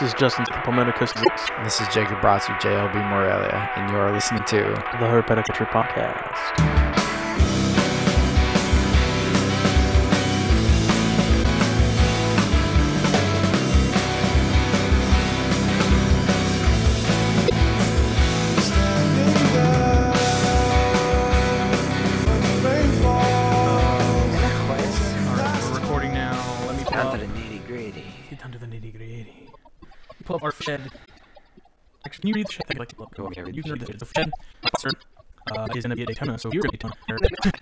This is Justin Palmeticus, the This is Jacob Bratz with JLB Morelia, and you are listening to the Herpetoculture Podcast. I'd like to pull up. Go on, You can read the, the shed. Officer, uh, is going to be at Daytona, so you're going to Daytona.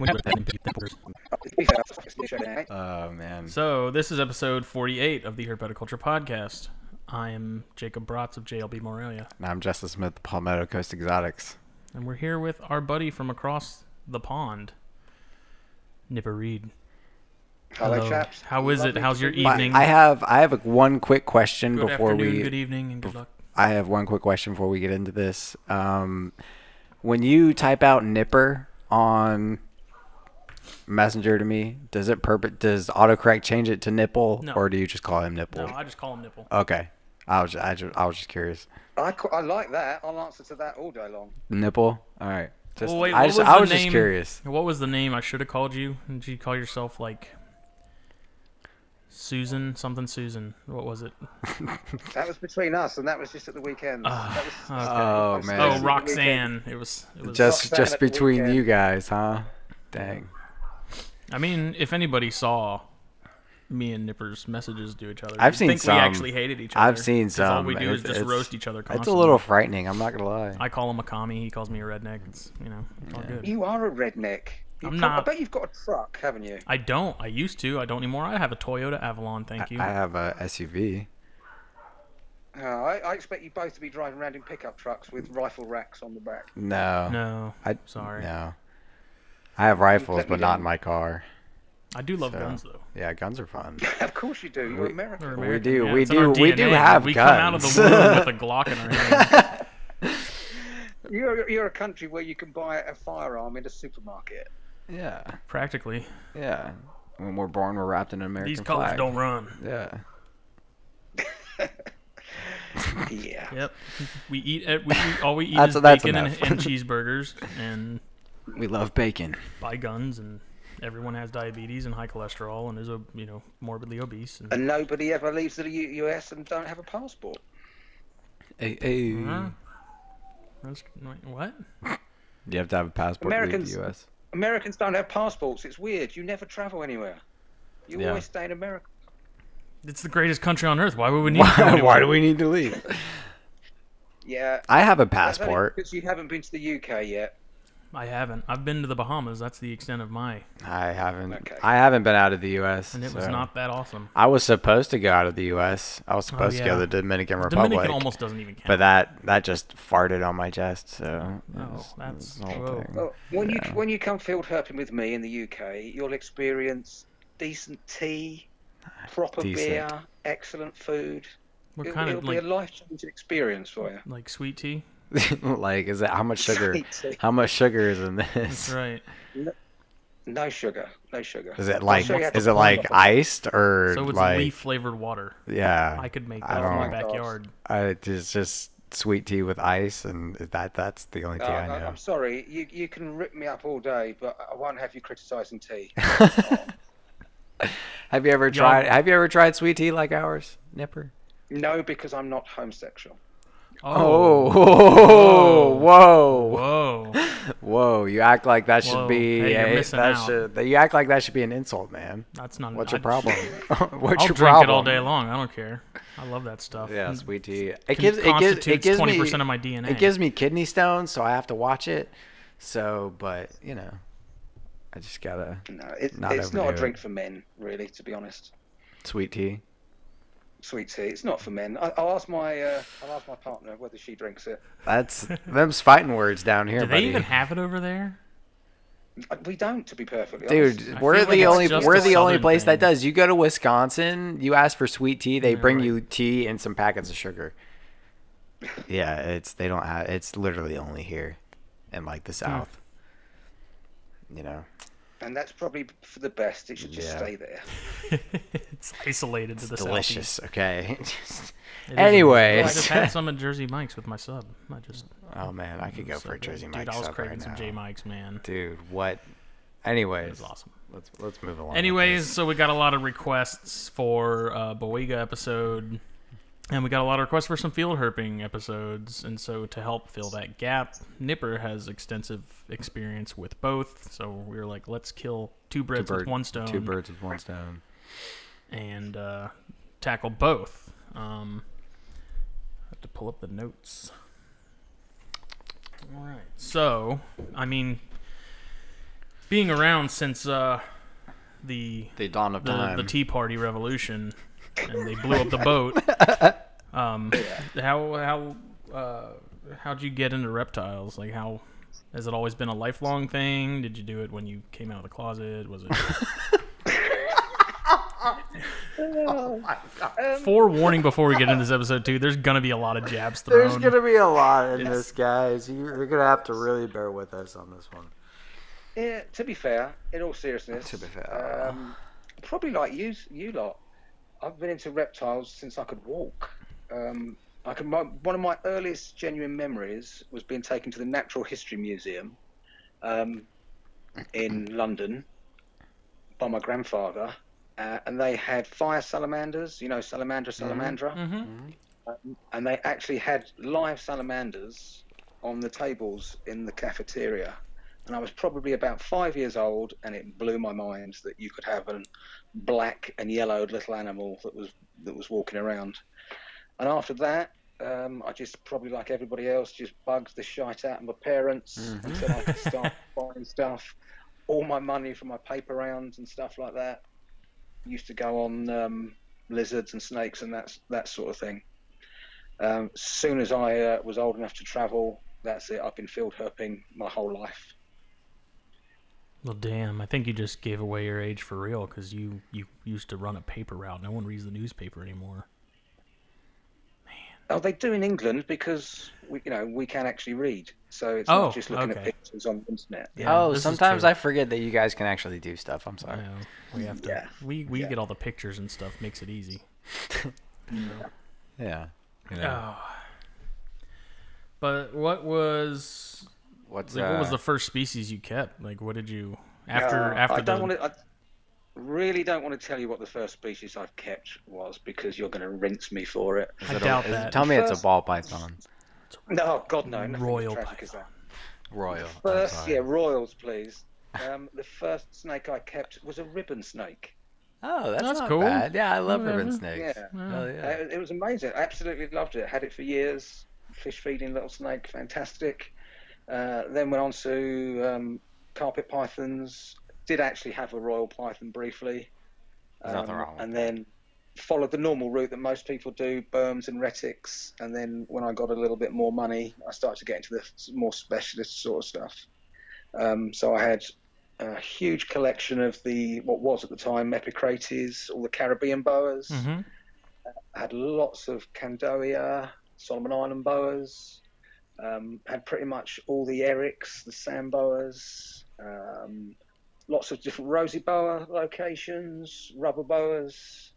We have that in Pittsburgh. Oh man. So this is episode 48 of the Herpetoculture Podcast. I am Jacob Bratz of JLB Morelia, And I'm Justice Smith, Palmetto Coast Exotics. and we're here with our buddy from across the pond, Nipper Read. Hello, chaps. How is it? How's your see you. evening? I have I have a, one quick question good before afternoon, we good evening, and good luck. I have one quick question before we get into this. Um, when you type out nipper on Messenger to me, does it perp- does autocorrect change it to nipple No. or do you just call him nipple? No, I just call him Nipple. Okay. I was I, just, I was just curious. I, I like that. I'll answer to that all day long. Nipple? All right. Just Well, wait, I just was I the was just curious. What was the name I should have called you? Did you call yourself like Susan something Susan? What was it? That was between us, and that was just at the weekend. Ah, that was okay. Oh, man. Oh, at the weekend. Roxanne. It was. It was. Just Roxanne just between you guys, huh? Dang. I mean, if anybody saw me and Nipper's messages to each other, I've seen think some. we actually hated each other. I've seen 'cause All we do is just roast each other constantly. It's a little frightening. I'm not gonna lie. I call him a commie. He calls me a redneck. It's you know, it's all good. You are a redneck. You I'm prob- not. I bet you've got a truck, haven't you? I don't. I used to. I don't anymore. I have a Toyota Avalon. Thank you. I have a SUV. Uh, I, I expect you both to be driving around in pickup trucks with rifle racks on the back. No. no, I sorry. No. I have rifles, but not in my car. I do love So, guns though. Yeah, guns are fun. of course you do. You're We- American. We're We American, do- yeah, we it's in our do- we do DNA. have We come out of the womb with a Glock in our hand. You're, you're a country where you can buy a firearm in a supermarket. Yeah. Practically. Yeah. When we're born, we're wrapped in an American These colors flag. don't run. Yeah. Yeah. Yep. We eat. We eat all we eat That's- is that's bacon and, and cheeseburgers, and We love bacon. buy guns, and everyone has diabetes and high cholesterol, and is a you know morbidly obese. And, And nobody ever leaves the U- US and don't have a passport. Hey, hey. Huh? That's, what? You have to have a passport to leave the U.S. Americans don't have passports. It's weird. You never travel anywhere. You Yeah. always stay in America. It's the greatest country on earth. Why would we need? to go Why, why do we need to leave? Yeah. I have a passport. Because you haven't been to the UK yet. I haven't. I've been to the Bahamas. That's the extent of my, I haven't. Okay. I haven't been out of the U.S. and it was not that awesome. I was supposed to go out of the U.S. I was oh, supposed to go Oh, yeah. to the Dominican Republic, Dominican almost doesn't even count. but that that just farted on my chest. So Oh, it's- that's- it's the whole thing. Well, when Yeah. you when you come field herping with me in the UK, you'll experience decent tea, proper Decent. beer, excellent food. What It'll, kind it'll of be like a life-changing experience for you. like sweet tea? like, is that how much sugar? How much sugar is in That's this? right. No sugar, no sugar. Is it like show you how to is it like iced or So it's like leaf flavored water. yeah? I could make that in my backyard. I, it's just sweet tea with ice, and that that's the only tea Uh, I I- know. I'm sorry, you you can rip me up all day, but I won't have you criticising tea. Have you ever Y'all- tried? Have you ever tried sweet tea like ours, Nipper? no, because I'm not homosexual. Oh, Whoa. whoa, Whoa. whoa! You act like that should Whoa. be Hey, you're a- that out. should you act like that should be an insult, man. That's not. What's your I- problem? What's your problem? I'll your drink problem? it all day long. I don't care. I love that stuff. Yeah, It sweet tea. It con- gives it gives it gives 20% me of my DNA. it gives me kidney stones, so I have to watch it. So, but you know, I just gotta No, it, Not it's not overdo a it. drink for men, really, to be honest. sweet tea. Sweet tea, it's not for men. I, I'll ask my uh, I'll ask my partner whether she drinks it. That's them's fighting words down here, Do they buddy. even have it over there? Uh, We don't, to be perfectly honest. Dude, we're feel like the only we're the only southern place that does. You go to Wisconsin, you ask for sweet tea, they Yeah, bring right. you tea and some packets of sugar. Yeah, it's they don't have it's literally only here in like the south. You know. And that's probably for the best. It should just Yeah. stay there. it's isolated to the Delicious. Okay. southeast. It is Anyways. delicious. I just had some at Jersey Mike's with my sub. I just oh man, I could go so for a good. Jersey Dude, I was sub craving right some now. J Mike's, man. Dude, what? Anyways, It was awesome. let's let's move along. with Anyways, so we got a lot of requests for uh, Boiga episode, and we got a lot of requests for some field herping episodes. And so to help fill that gap, Nipper has extensive experience with both. So we were like, let's kill two two birds with one stone Two birds with one stone. and uh, tackle both. Um, I have to pull up the notes. All right. So, I mean, being around since uh, the The dawn of the, time. the Tea Party revolution, and they blew up the boat. Um, how how uh, how'd you get into reptiles? Like how has it always been a lifelong thing? Did you do it when you came out of the closet? Was it? Forewarning before we get into this episode too. There's gonna be a lot of jabs thrown. There's gonna be a lot in Yes. this, guys. You- You're gonna have to really bear with us on this one. Yeah, to be fair, in all seriousness, To be fair. um, probably like you, you lot. I've been into reptiles since I could walk. Um, I can. My, one of my earliest genuine memories was being taken to the Natural History Museum um, in London by my grandfather, uh, and they had fire salamanders. You know, salamandra, salamandra hmm and they actually had live salamanders on the tables in the cafeteria. And I was probably about five years old, and it blew my mind that you could have a black and yellowed little animal that was that was walking around. And after that, um, I just probably like everybody else, just bugged the shite out of my parents until I could start buying stuff. All my money from my paper rounds and stuff like that used to go on um, lizards and snakes and that that sort of thing. Um, as soon as I uh, was old enough to travel, that's it. I've been field herping my whole life. Well, damn. I think you just gave away your age for real because you you used to run a paper route. No one reads the newspaper anymore. Oh, they do in England because we, you know, we can actually read, so it's Oh, not just looking okay. at pictures on the internet. Yeah, oh, sometimes. I forget that you guys can actually do stuff. I'm sorry. know. We have to. Yeah. We we Yeah. get all the pictures and stuff. Makes it easy. Yeah. You know, Oh. But what was What's like, what was uh, the first species you kept? Like, what did you after Uh, after I don't the want to. I really don't want to tell you what the first species I've kept was because you're going to rinse me for it. is I it doubt is- that. Tell me it's a ball python. No, God no, nothing Royal as tragic that. Royal. I'm First, yeah, royals, please. Um, the first snake I kept was a ribbon snake. Oh, that's, That's not cool. bad. Yeah, I love Whatever. ribbon snakes. Yeah. Hell Uh, yeah. it, it was amazing. I absolutely loved it. Had it for years. Fish feeding little snake, fantastic. Uh, then went on to um, carpet pythons. Did actually have a royal python briefly. Nothing Um, wrong And then followed the normal route that most people do, berms and retics. And then when I got a little bit more money, I started to get into the more specialist sort of stuff. Um, so I had a huge collection of the what was at the time Epicrates, all the Caribbean boas. hmm Had lots of Candoia, Solomon Island boas. Um, had pretty much all the Eryx, the Samboas. Um, lots of different rosy boa locations, rubber boas,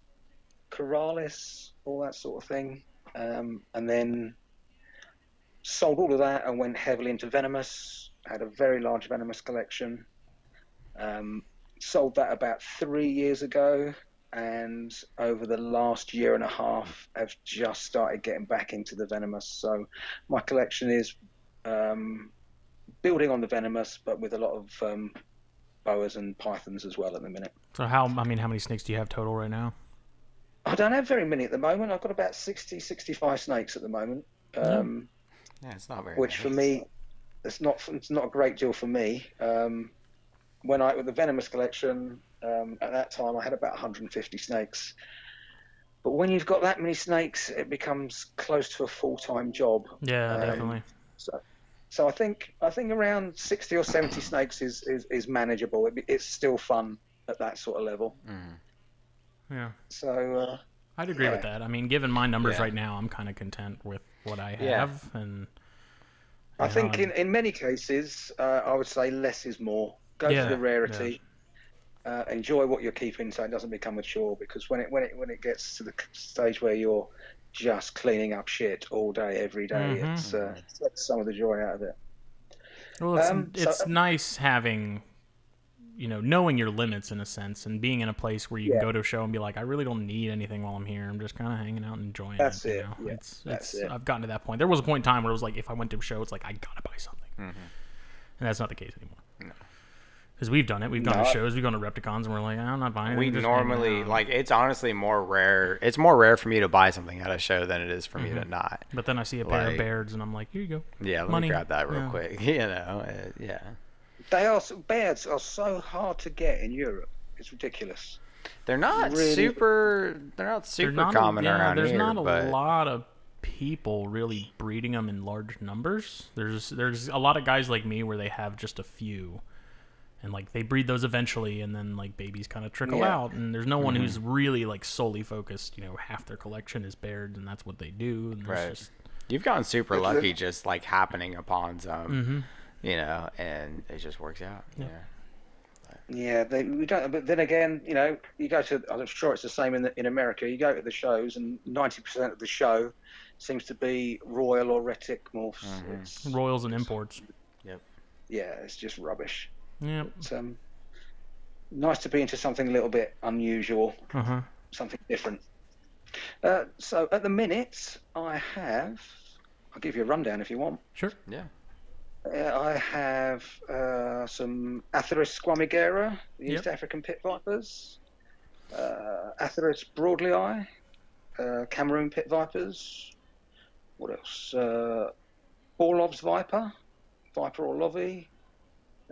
Corallus, all that sort of thing. Um, and then sold all of that and went heavily into venomous. Had a very large venomous collection. Um, sold that about three years ago, and over the last year and a half, have just started getting back into the venomous. So my collection is um, building on the venomous, but with a lot of um, boas and pythons as well at the minute. So how I mean, how many snakes do you have total right now? I don't have very many at the moment. I've got about 60, 65 snakes at the moment. Um, Yeah, it's not very. which for me, it's not it's not a great deal for me. Um, when I with the venomous collection um, at that time, I had about 150 snakes. But when you've got that many snakes, it becomes close to a full time job. Yeah, Um, definitely. So, so I think I think around 60 or 70 snakes is is, is manageable. It, it's still fun at that sort of level. Mhm. Yeah. So uh, I'd agree with that. I mean, given my numbers Yeah. right now, I'm kind of content with what I have, Yeah. have, and I you know, think in, in many cases, uh, I would say less is more. Go Yeah, for the rarity. Uh, enjoy what you're keeping so it doesn't become a chore Because when it when it when it gets to the stage where you're just cleaning up shit all day every day, Mhm. it's uh, takes some of the joy out of it. Well, it's, Um, so- nice having, you know, knowing your limits in a sense, and being in a place where you Yeah. can go to a show and be like, I really don't need anything while I'm here. I'm just kind of hanging out and enjoying That's it. you know? yeah, It's, that's it's, it. I've gotten to that point. There was a point in time where it was like, if I went to a show, it's like I gotta buy something, Mhm. and that's not the case anymore. Because we've done it. We've gone No. to shows. We've gone to Repticons, and we're like, I'm not buying. It. We anything, just normally like it's honestly more rare. It's more rare for me to buy something at a show than it is for me to Mhm. not. But then I see a pair like- of Bairds, and I'm like, here you go. Yeah, let Money, me grab that real yeah. quick. You know, uh, yeah. They are bears are so hard to get in Europe. It's ridiculous. They're not Really- super. They're not super They're not common a, yeah, around There's here. not a but lot of people really breeding them in large numbers. There's there's a lot of guys like me where they have just a few, and like they breed those eventually, and then like babies kind of trickle Yeah. out. And there's no one Mm-hmm. who's really like solely focused. You know, half their collection is Bairds, and that's what they do. And Right. just you've gotten super lucky just like happening upon some, hmm you know, and it just works out. Yeah. Yeah. Yeah, they, we don't. But then again, you know, you go to. I'm sure it's the same in the, in America. You go to the shows, and 90% of the show seems to be royal or retic morphs. Mhm. It's, Royals and imports. Yep. Yeah, it's just rubbish. Yep. It's um, nice to be into something a little bit unusual, Uh huh. something different. Uh, so at the minute, I have. I'll give you a rundown if you want. Sure. Yeah. Uh, I have uh, some Atheris squamigera, the East African pit vipers, uh, Atheris broadleyi, uh, Cameroon pit vipers. What else? Uh, Orlov's viper, Vipera orlovi,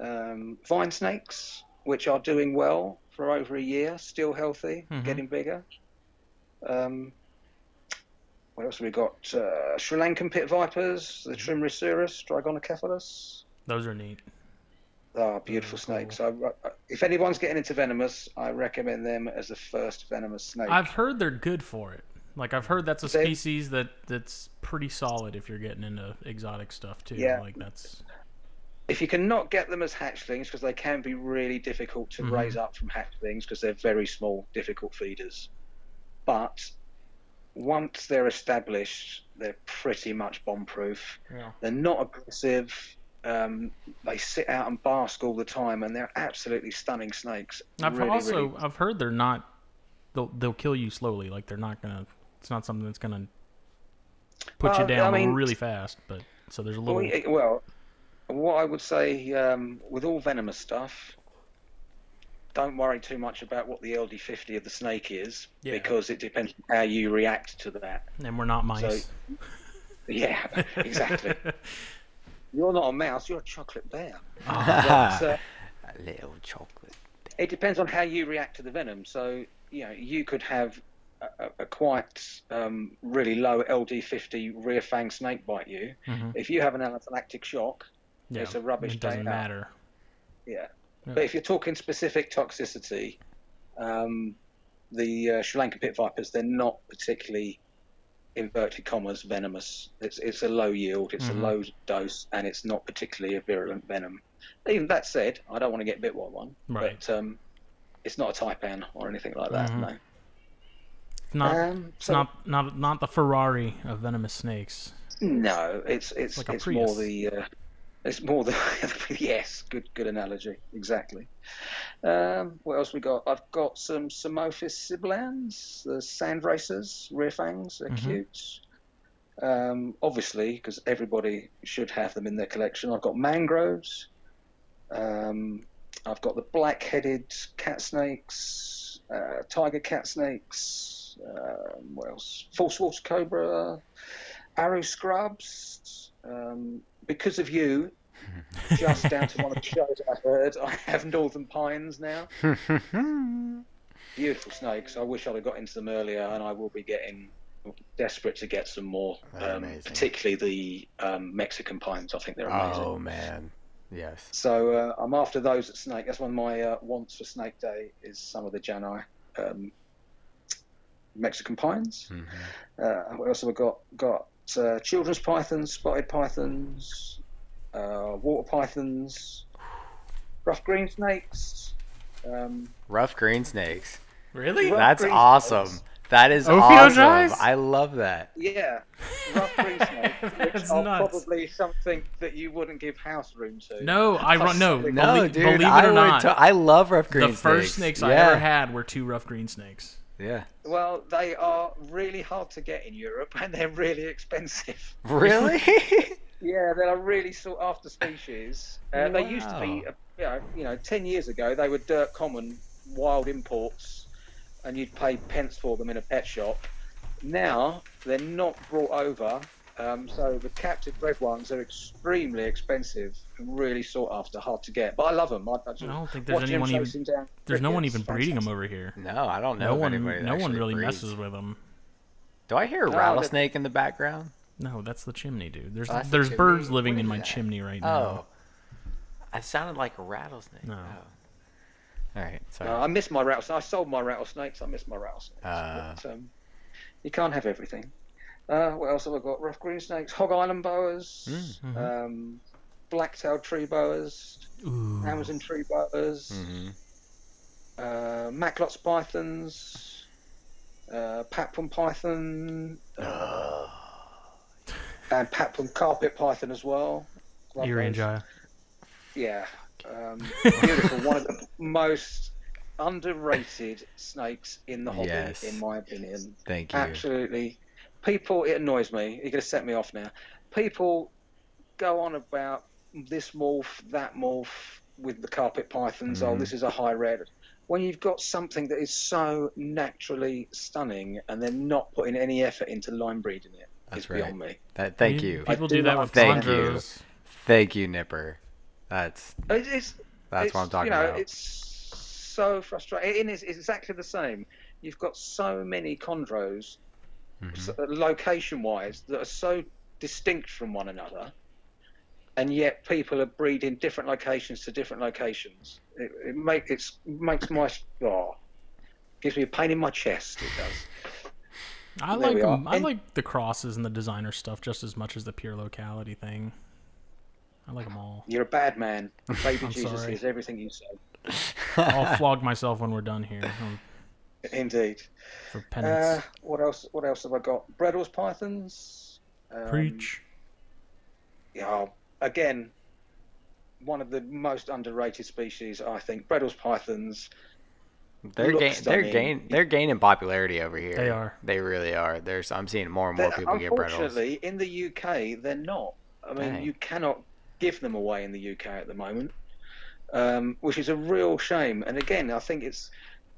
um, vine snakes, which are doing well for over a year, still healthy, Mhm. getting bigger. Um, what else have we got? Uh, Sri Lankan pit vipers, the Trimeresurus, Trigonocephalus. Those are neat. Oh, beautiful Those are cool. snakes. I, I- if anyone's getting into venomous, I recommend them as the first venomous snake. I've heard they're good for it. Like I've heard that's a They- species that that's pretty solid if you're getting into exotic stuff too. Yeah. Like that's If you cannot get them as hatchlings, because they can be really difficult to Mhm. raise up from hatchlings, because they're very small, difficult feeders. But once they're established, they're pretty much bomb-proof. yeah. They're not aggressive. Um, they sit out and bask all the time, and they're absolutely stunning snakes. I've really, also really I've heard they're not they'll they'll kill you slowly. Like they're not gonna. It's not something that's gonna put you Uh, I down mean- really fast. But so there's a little. Well, what I would say um, with all venomous stuff, don't worry too much about what the LD50 of the snake is, Yeah. because it depends on how you react to that. and we're not mice. Yeah, exactly. you're not a mouse, you're a chocolate bear. Ah. But, uh, A little chocolate. it depends on how you react to the venom. So, you know, you could have a, a- a quite um, really low LD50 rear fang snake bite you. Mhm. If you have an anaphylactic shock, yeah, it's a rubbish It doesn't day out. matter. Yeah. Yeah. But if you're talking specific toxicity, um, the uh, Sri Lankan pit vipers, they're not particularly inverted commas venomous. It's it's a low yield, it's Mhm. a low dose, and it's not particularly a virulent venom. Even that said, I don't want to get bit by one, Right. but um, it's not a Taipan or anything like that. Mhm. No. It's not. Um, it's so- not not not the Ferrari of venomous snakes. No, it's it's like it's more the uh, it's more the yes, good good analogy, exactly. Um, what else we got? I've got some Psammophis sibilans, the sand racers, rear fangs, they're Mhm. cute. Um, obviously, because everybody should have them in their collection. I've got mangroves. Um, I've got the black-headed cat snakes, uh, tiger cat snakes. Um, what else? False water cobra, Aru scrubs. Um, because of you, just down to one of the shows I heard, I have northern pines now. Beautiful snakes. I wish I'd have got into them earlier, and I will be getting desperate to get some more. Um, particularly the um, Mexican pines. I think they're amazing. oh man, yes. So uh, I'm after those at Snake. That's one of my uh, wants for Snake Day is some of the Janai um, Mexican pines. Mhm. Uh, what else have we got? Got uh, children's pythons, spotted pythons, uh, water pythons, rough green snakes, Um, Rough green snakes. Really? Rough That's awesome. snakes. That is Opheodrys? awesome. I love that. yeah, rough green snakes, which That's are nuts. probably something that you wouldn't give house room to. No, I run. No, No, belie- dude. believe it I or would not, to- I love rough green snakes. the first snakes. snakes I ever had were two rough green snakes. Yeah. Well, they are really hard to get in Europe, and they're really expensive. Really? Yeah, they're a really sought after species. Uh, They used to be, uh, you know, you know, ten years ago they were dirt common wild imports, and you'd pay pence for them in a pet shop. Now they're not brought over, um, so the captive bred ones are extremely expensive and really sought after, hard to get. But I love them. I, I, just I don't think there's anyone even. chasing down There's no one even breeding them over here. no, I don't know No one. No one really breeds. messes with them. Do I hear a No, rattlesnake in the background? No, that's the chimney, dude. There's Oh, that's the there's chimney? birds living What in is my that? chimney right Oh. now. It sounded like a rattlesnake. No. Oh. All right. Sorry. No, I miss my rattlesnakes. I sold my rattlesnakes. I miss my rattlesnakes. Uh. but, um, you can't have everything. Uh, what else have I got? Rough green snakes, hog island boas, Mm, mhm. um, black-tailed tree boas, Ooh. Amazon tree boas, hmm uh, Macklot's pythons, uh, Papuan python, uh, and Papuan carpet python as well. Love. Jaya. Yeah, um, beautiful. One of the most underrated snakes in the hobby, Yes. in my opinion. Thank you. Absolutely. People, it annoys me. You're going to set me off now. People go on about this morph, that morph with the carpet pythons. Oh, Mhm. this is a high red. When you've got something that is so naturally stunning and they're not putting any effort into line breeding it, That's is right. beyond me. That, thank Pe- you. People do do that with Thank you. chondros. Thank you, Nipper. That's It's, it's, that's it's, what I'm talking you know, about. It's so frustrating. It is it's exactly the same. You've got so many chondros Mhm. location wise that are so distinct from one another and yet people are breeding different locations to different locations it, it make it's makes my oh, gives me a pain in my chest it does I like we are. 'em- I And- like the crosses and the designer stuff just as much as the pure locality thing. I like them all. you're a bad man baby I'm jesus sorry. is everything you say I'll flog myself when we're done here um, indeed for uh, what else what else have i got bredl's pythons um, Preach. yeah, again, one of the most underrated species, I think. Bredl's pythons. They're look gain, they're stunning. gain, they're gaining popularity over here. They are. They really are. There's I'm seeing more and more they're- people get Bredl's. unfortunately, in the UK, they're not. I mean, Dang. you cannot give them away in the UK at the moment, um, which is a real shame. And again, I think it's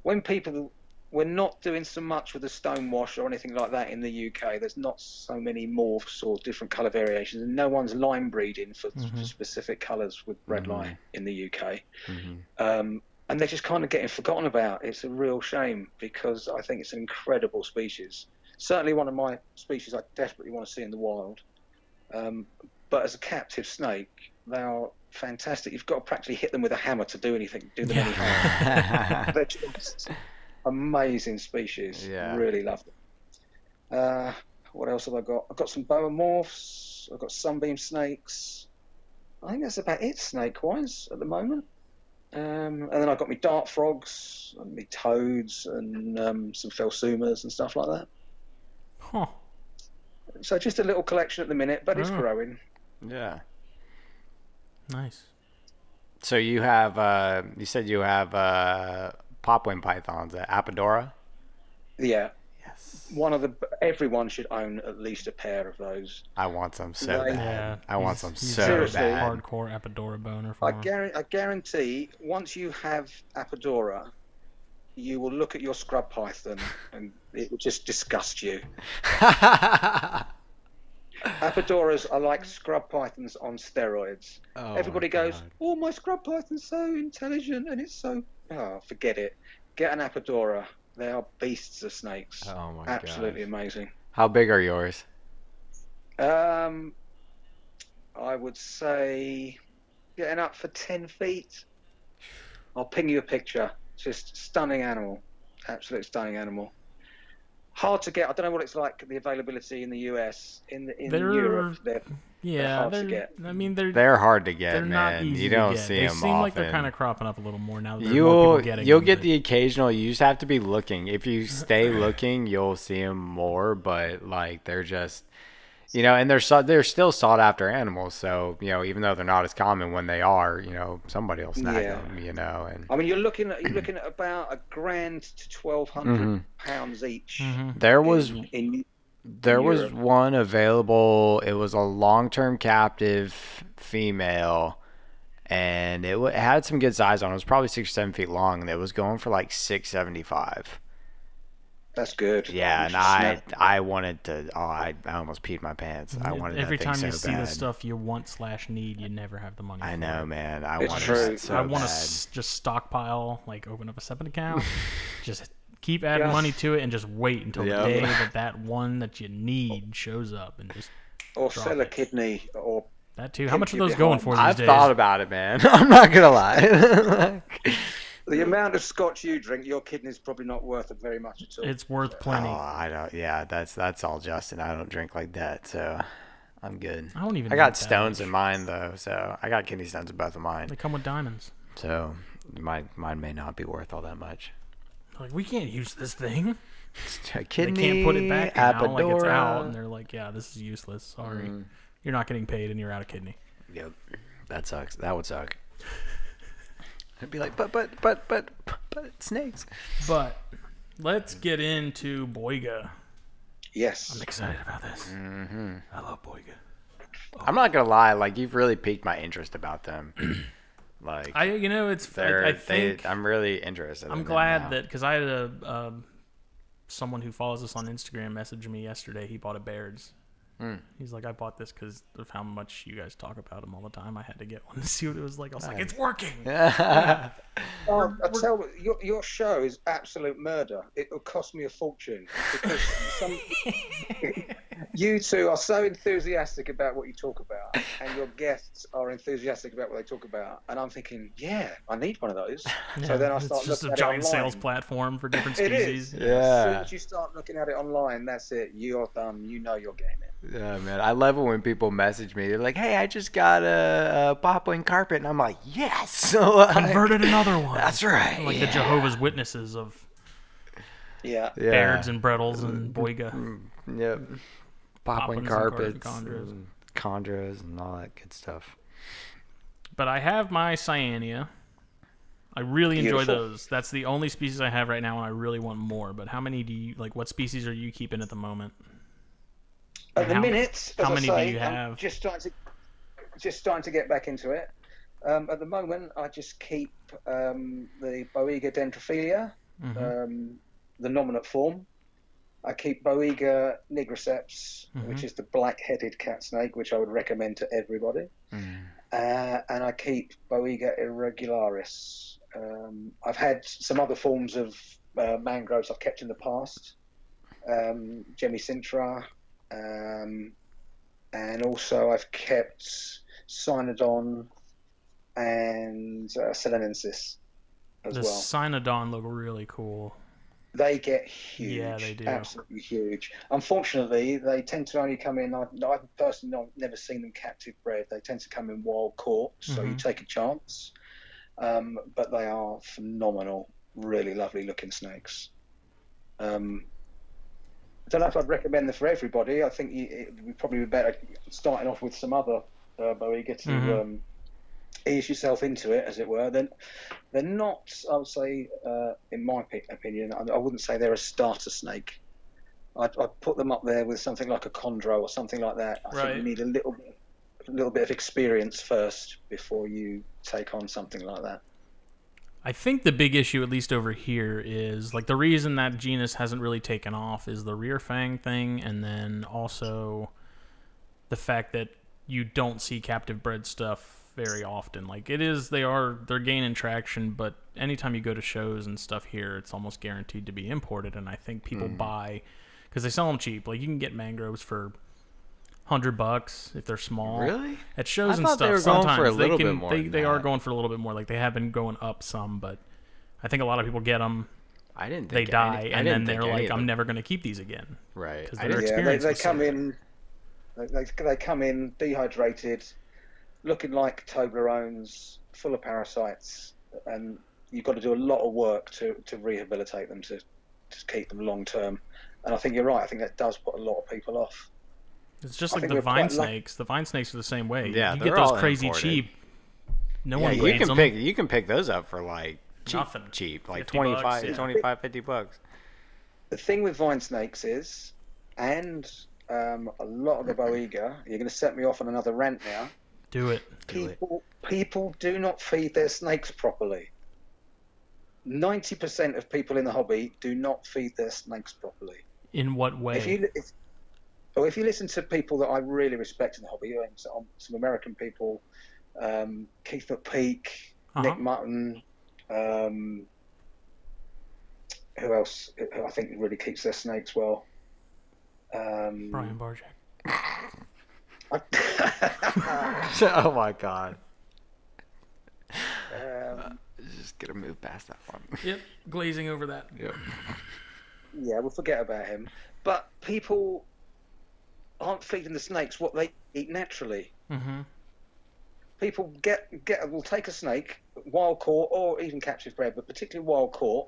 when people we're not doing so much with the stonewash or anything like that in the UK. There's not so many morphs or different colour variations, and no one's line breeding for, for Mhm. specific colours with red Mhm. line in the UK. hmm um, and they're just kind of getting forgotten about. It's a real shame because I think it's an incredible species. Certainly one of my species I desperately want to see in the wild. Um, but as a captive snake, they are fantastic. You've got to practically hit them with a hammer to do anything, do them any harm. They're just amazing species. Yeah. Really love them. Uh, what else have I got? I've got some boa morphs. I've got sunbeam snakes. I think that's about it snake wise at the moment. Um, and then I've got my dart frogs and my toads and um, some phelsumas and stuff like that. Huh. So just a little collection at the minute, but it's Oh. growing. yeah. Nice. So you have uh, you said you have uh, Papuan pythons at Apodora. Yeah, Yes. one of the everyone should own at least a pair of those. I want some so Right. bad. Yeah. I want he's- some so Seriously. bad. Hardcore Apodora boner for I, him. guarantee, I guarantee once you have Apodora, you will look at your scrub python and it will just disgust you. Apodoras are like scrub pythons on steroids. Oh Everybody goes, God. "Oh, my scrub python's so intelligent and it's so." Oh, forget it. Get an Apodora. They are beasts of snakes. Oh my god! Absolutely gosh. amazing. How big are yours? Um, I would say getting up for ten feet. I'll ping you a picture. Just stunning animal, absolute stunning animal. Hard to get. I don't know what it's like the availability in the US. In the, in They're- Europe, they're Yeah, hard to they're. get. I mean, they're They're hard to get, they're not man. easy you to don't get. see they them seem often. like they're kind of cropping up a little more now. That You'll people getting you'll get but- the occasional. You just have to be looking. If you stay looking, you'll see them more. But like they're just, you know, and they're so, they're still sought after animals. So you know, even though they're not as common when they are, you know, somebody will snag Yeah. them. You know, and I mean, you're looking at you're looking at about a grand to twelve Mhm. pounds each. Mhm. there was in, in There was Europe. one available. It was a long-term captive female, and it, w- it had some good size on. it. It was probably six or seven feet long, and it was going for like six seventy-five. that's good. Yeah, and I snap- I wanted to. Oh, I, I almost peed my pants. I wanted Every that time thing you so see bad. the stuff you want slash need, you never have the money. I for know, it. man. I It's wanted true. so I want to bad. just stockpile, like open up a separate account, just keep adding Yeah. money to it, and just wait until Yep. the day that that one that you need shows up, and just or drop sell a kidney or that too. How much are those going behind. for these I've days? thought about it, man. I'm not gonna lie. the amount of scotch you drink, your kidney's probably not worth it very much at all. it's worth plenty. oh, I don't. Yeah, that's that's all Justin. I don't drink like that, so I'm good. I don't even. I got stones much. in mine though, so I got kidney stones in both of mine. They come with diamonds. So my mine may not be worth all that much. Like we can't use this thing. A kidney, they can't put it back now, like it's out, and they're like, "Yeah, this is useless. Sorry, Mm. you're not getting paid, and you're out of kidney." Yep, that sucks. That would suck. I'd be like, but but but but but snakes. But let's get into Boiga. yes. I'm excited about this. hmm I love Boiga. I'm not gonna lie. Like you've really piqued my interest about them. like I, you know, it's. they're, I, I they, think I'm really interested. I'm them glad that because I had a um, someone who follows us on Instagram message me yesterday. He bought a Baird's. Hmm. He's like, I bought this because of how much you guys talk about him all the time. I had to get one to see what it was like. I was like, it's working. Oh, I tell you, your your show is absolute murder. It will cost me a fortune because some, you two are so enthusiastic about what you talk about, and your guests are enthusiastic about what they talk about. And I'm thinking, yeah, I need one of those. so then I it's start just a looking at giant sales platform for different It species. is. As soon yeah. as you start looking at it online, that's it. You're done. You know you're getting it. Yeah, man. I love it when people message me. They're like, "Hey, I just got a, a Papuan carpet," and I'm like, "Yes!" So like, Converted another one. That's right. Like yeah. the Jehovah's Witnesses of Yeah. yeah. Bairds and Bredl's and Boiga. Mm, Yep. Poppins Popwing and carpets, chondros. and chondros, and all that good stuff. But I have my Cyanea. I really enjoy those. That's the only species I have right now, and I really want more. But how many do you like? What species are you keeping at the moment? At the How- minute, as how I many do say, you I'm just starting to just starting to get back into it. Um, at the moment, I just keep um, the Boiga dendrophila, Mhm. um, the nominate form. I keep Boiga nigriceps, Mhm. which is the black-headed cat snake, which I would recommend to everybody. Mm. Uh, and I keep Boiga irregularis. Um, I've had some other forms of uh, mangroves I've kept in the past, um, gemmicincta, um, and also I've kept Cynodon and uh, Ceylonensis as The well. Cynodon look really cool. They get huge. Yeah, they do. Absolutely huge. Unfortunately, they tend to only come in. I've, I've personally not, never seen them captive bred. They tend to come in wild caught, so you Mhm. take a chance. Um, but they are phenomenal, really lovely looking snakes. Um, I don't know if I'd recommend them for everybody. I think you, it would probably be better starting off with some other uh, Boiga to Mhm. um, ease yourself into it, as it were. Then they're not, I would say, uh, in my opi- opinion, I, I wouldn't say they're a starter snake. I'd, I'd put them up there with something like a chondro or something like that. I Right. think you need a little, bit- a little bit of experience first before you take on something like that. I think the big issue, at least over here, is like the reason that genus hasn't really taken off is the rear fang thing, and then also the fact that you don't see captive bred stuff very often. Like it is, they are they're gaining traction, but anytime you go to shows and stuff here, it's almost guaranteed to be imported. And I think people buy because they sell them cheap. Like you can get mangroves for hundred bucks if they're small Really? at shows I and stuff. they sometimes they can more they, than they are going for a little bit more. Like they have been going up some, but I think a lot of people get them, I didn't. they die, any, and then they're like, "I'm never going to keep these again." Right. 'cause I they're didn't, Yeah, they, experience they was so come in. They, they, they come in dehydrated, looking like Toblerones, full of parasites, and you've got to do a lot of work to, to rehabilitate them to, to keep them long term. And I think you're right. I think that does put a lot of people off. It's just I like the vine quite luck- snakes. The vine snakes are the same way. Yeah, you get those crazy imported. cheap. No yeah, one you can them. pick you can pick those up for like cheap, Nothing. cheap, like 50 bucks, 25, yeah. 25, 50 bucks. The thing with vine snakes is, and um, a lot of the boiga, you're going to set me off on another rant now. Do it. Do it. People, people do not feed their snakes properly. 90% of people in the hobby do not feed their snakes properly. In what way? If you if, or if you listen to people that I really respect in the hobby, um, some, some American people, um, Keith McPeak, Uh-huh. Nick Mutton, um, who else? Who I think really keeps their snakes well. Um, Brian Barczyk. oh my god. um, Just gonna move past that one. Yep, glazing over that. Yep. yeah, we'll forget about him. But people aren't feeding the snakes what they eat naturally. Mm-hmm. people get get will take a snake, wild caught or even captive bred, but particularly wild caught,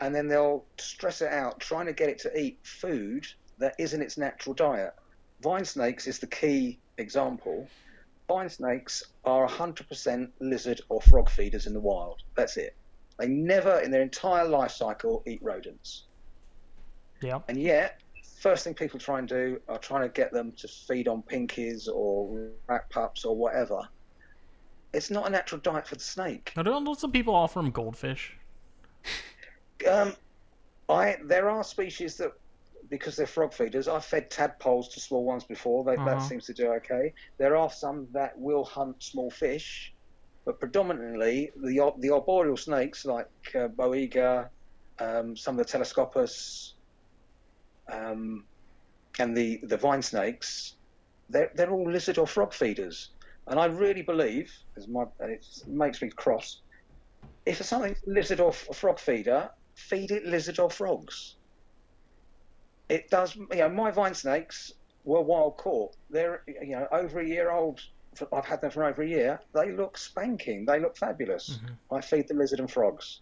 and then they'll stress it out trying to get it to eat food that isn't its natural diet. Vine snakes is the key example. Vine snakes are 100% lizard or frog feeders in the wild. That's it. They never in their entire life cycle eat rodents. Yeah. And yet, first thing people try and do are trying to get them to feed on pinkies or rat pups or whatever. It's not a natural diet for the snake. Now, don't, some people offer them goldfish? Um, I there are species that, because they're frog feeders, I've fed tadpoles to small ones before. They, That Uh-huh. seems to do okay. There are some that will hunt small fish, but predominantly the the arboreal snakes like uh, Boiga, um, some of the Telescopus, um, and the the vine snakes, they're they're all lizard or frog feeders. And I really believe, as my and it makes me cross, if it's something lizard or f- frog feeder, feed it lizard or frogs. It does. You know, my vine snakes were wild caught. They're you know over a year old. I've had them for over a year. They look spanking. They look fabulous. Mm-hmm. I feed the lizard and frogs.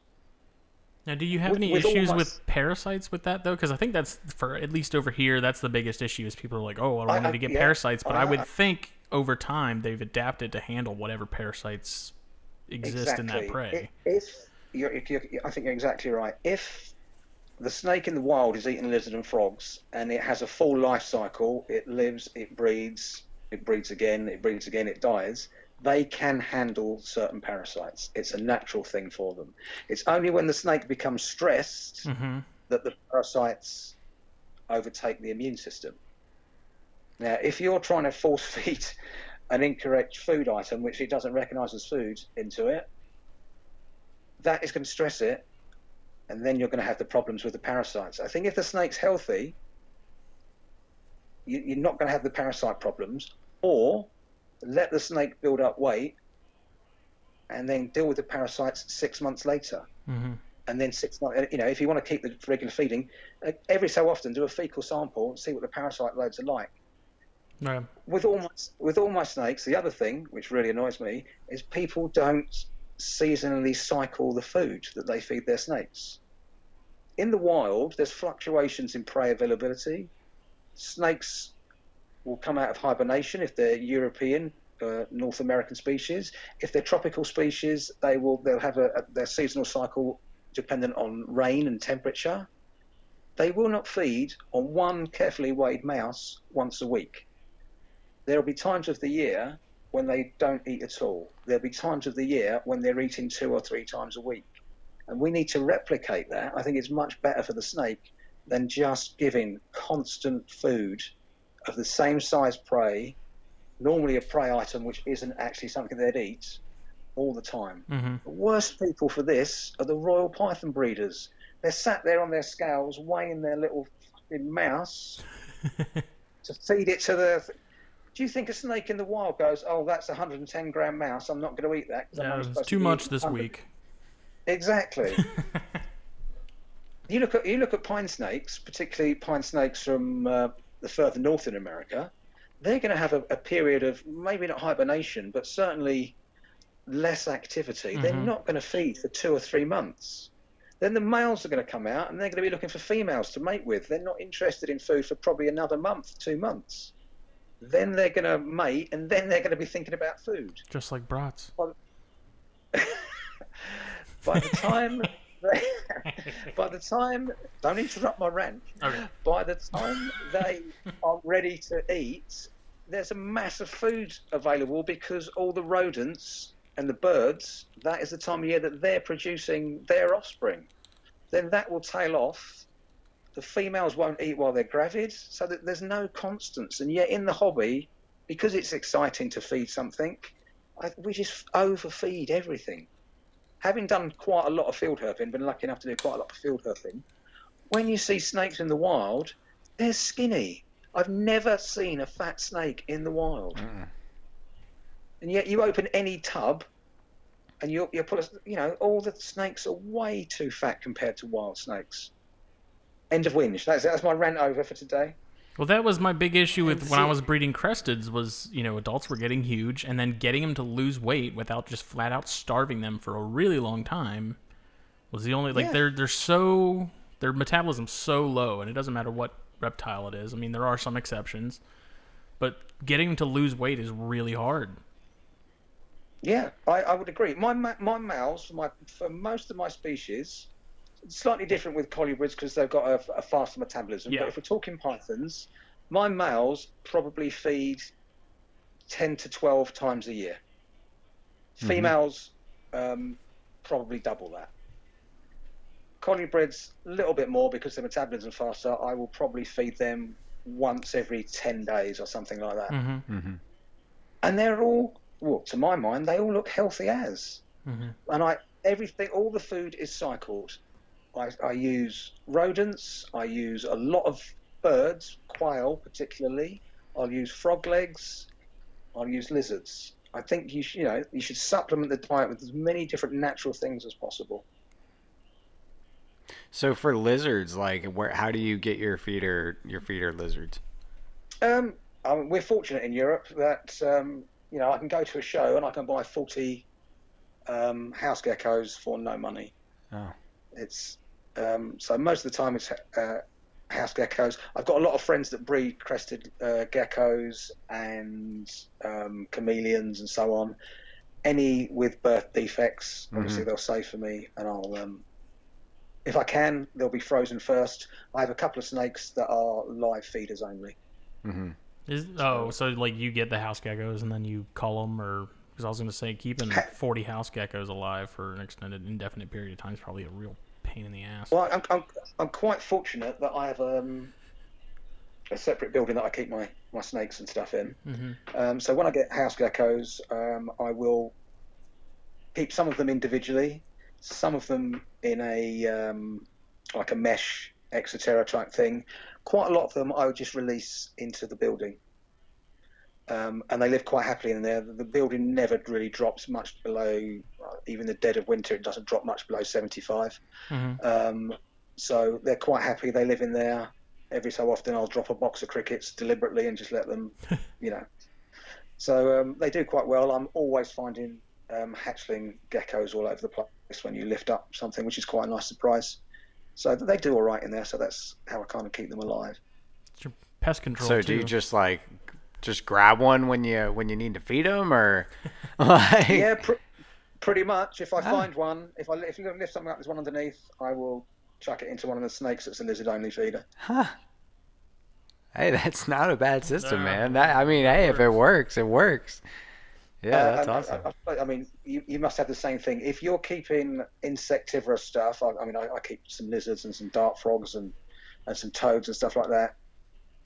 Now, do you have With- any with issues with parasites with that though? Because I think that's for at least over here, that's the biggest issue. Is people are like, "Oh, I don't I- want I- to get yeah, parasites," but I, I- would I- think over time they've adapted to handle whatever parasites exist in that prey. I- If you're, you're, I think you're exactly right. If the snake in the wild is eating lizard and frogs, and it has a full life cycle, it lives, it breeds, it breeds again, it breeds again, it dies. They can handle certain parasites. It's a natural thing for them. It's only when the snake becomes stressed hmm that the parasites overtake the immune system. Now, if you're trying to force feed an incorrect food item, which it doesn't recognize as food, into it, that is going to stress it, and then you're going to have the problems with the parasites. I think if the snake's healthy, you, you're not going to have the parasite problems, or let the snake build up weight and then deal with the parasites six months later hmm and then six months. You know, if you want to keep the regular feeding, uh, every so often do a fecal sample and see what the parasite loads are like. With all my with all my snakes, the other thing which really annoys me is people don't seasonally cycle the food that they feed their snakes. In the wild, there's fluctuations in prey availability. Snakes will come out of hibernation if they're European, uh, North American species. If they're tropical species, they will they'll have a, a, their seasonal cycle dependent on rain and temperature. They will not feed on one carefully weighed mouse once a week. There will be times of the year when they don't eat at all. There'll be times of the year when they're eating two or three times a week. And we need to replicate that. I think it's much better for the snake than just giving constant food of the same size prey, normally a prey item which isn't actually something they'd eat, all the time. hmm The worst people for this are the royal python breeders. They're sat there on their scales weighing their little fucking mouse to feed it to the. Do you think a snake in the wild goes, "Oh, that's a 110 gram mouse. I'm not going to eat that." yeah, it's too to much this 100." week. Exactly. you look at you look at pine snakes, particularly pine snakes from uh, the further north in America. they're going to have a, a period of maybe not hibernation, but certainly less activity. They're Mhm. not going to feed for two or three months. Then the males are going to come out and they're going to be looking for females to mate with. They're not interested in food for probably another month, two months. Then they're going to mate and then they're going to be thinking about food. Just like brats. By the time, by the time, don't interrupt my rant. Okay. By the time they are ready to eat, there's a mass of food available because all the rodents and the birds, that is the time of year that they're producing their offspring. Then that will tail off. The females won't eat while they're gravid, so that there's no constants. And yet, in the hobby, because it's exciting to feed something, I, we just overfeed everything. Having done quite a lot of field herping, been lucky enough to do quite a lot of field herping, when you see snakes in the wild, they're skinny. I've never seen a fat snake in the wild. Mm. And yet you open any tub and you you put a, you know all the snakes are way too fat compared to wild snakes. End of whinge. That's that's my rant over for today. Well, that was my big issue with when I was breeding cresteds was, you know, adults were getting huge and then getting them to lose weight without just flat out starving them for a really long time was the only like Yeah. they're they're so their metabolism's so low and it doesn't matter what reptile it is. I mean, there are some exceptions, but getting them to lose weight is really hard. Yeah, I, I would agree. My my males for my for most of my species, slightly different with colubrids because they've got a, a faster metabolism. Yeah. But if we're talking pythons, my males probably feed ten to twelve times a year. Females um, probably double that. Colubrids a little bit more because their metabolism faster. I will probably feed them once every ten days or something like that Mm-hmm. Mm-hmm. and they're all well to my mind they all look healthy as Mm-hmm. and i everything all the food is cycled I, I use rodents i use a lot of birds quail particularly i'll use frog legs i'll use lizards i think you should, you know you should supplement the diet with as many different natural things as possible So for lizards, like where how do you get your feeder your feeder lizards? Um, I mean, we're fortunate in Europe that um, you know I can go to a show and I can buy forty um, house geckos for no money. Oh. It's um, so most of the time it's uh, house geckos. I've got a lot of friends that breed crested uh, geckos and um, chameleons and so on. Any with birth defects, obviously they'll say for me, and I'll. Um, if I can, they'll be frozen first. I have a couple of snakes that are live feeders only. Mm-hmm. Is oh, so like you get the house geckos and then you call them, or because I was going to say keeping forty house geckos alive for an extended, indefinite period of time is probably a real pain in the ass. Well, I'm, I'm, I'm quite fortunate that I have um, a separate building that I keep my, my snakes and stuff in. hmm Um, so when I get house geckos, um, I will keep some of them individually, some of them in a um, like a mesh exoterra type thing. Quite a lot of them I would just release into the building. Um, and they live quite happily in there. The building never really drops much below, even the dead of winter, it doesn't drop much below 75. hmm Um, so they're quite happy. They live in there. Every so often, I'll drop a box of crickets deliberately and just let them, you know. So um, they do quite well. I'm always finding um, hatchling geckos all over the place when you lift up something, which is quite a nice surprise. So they do all right in there. So that's how I kind of keep them alive. It's your Pest control. So too. do you just like just grab one when you when you need to feed them, or like Yeah, pr- pretty much. If I Ah. find one, if I if you lift something up, there's one underneath. I will chuck it into one of the snakes that's a lizard-only feeder. Huh. Hey, that's not a bad system, No, man. That I mean, hey, if it works, it works. Yeah, Uh, that's I- awesome. I, I mean, you, you must have the same thing. If you're keeping insectivorous stuff, I, I mean, I, I keep some lizards and some dart frogs and, and some toads and stuff like that.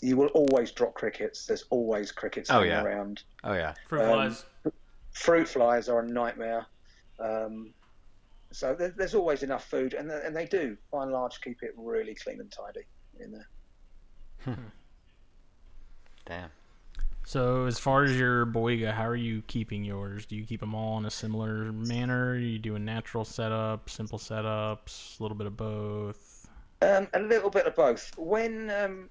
You will always drop crickets. There's always crickets Oh, yeah. around. Oh yeah. fruit um, flies. Fruit flies are a nightmare. Um, so there, there's always enough food, and, they- and they do, by and large, keep it really clean and tidy in there. Damn. So as far as your boiga, how are you keeping yours? Do you keep them all in a similar manner? Are you doing natural setup, simple setups, a little bit of both? Um, a little bit of both. When um,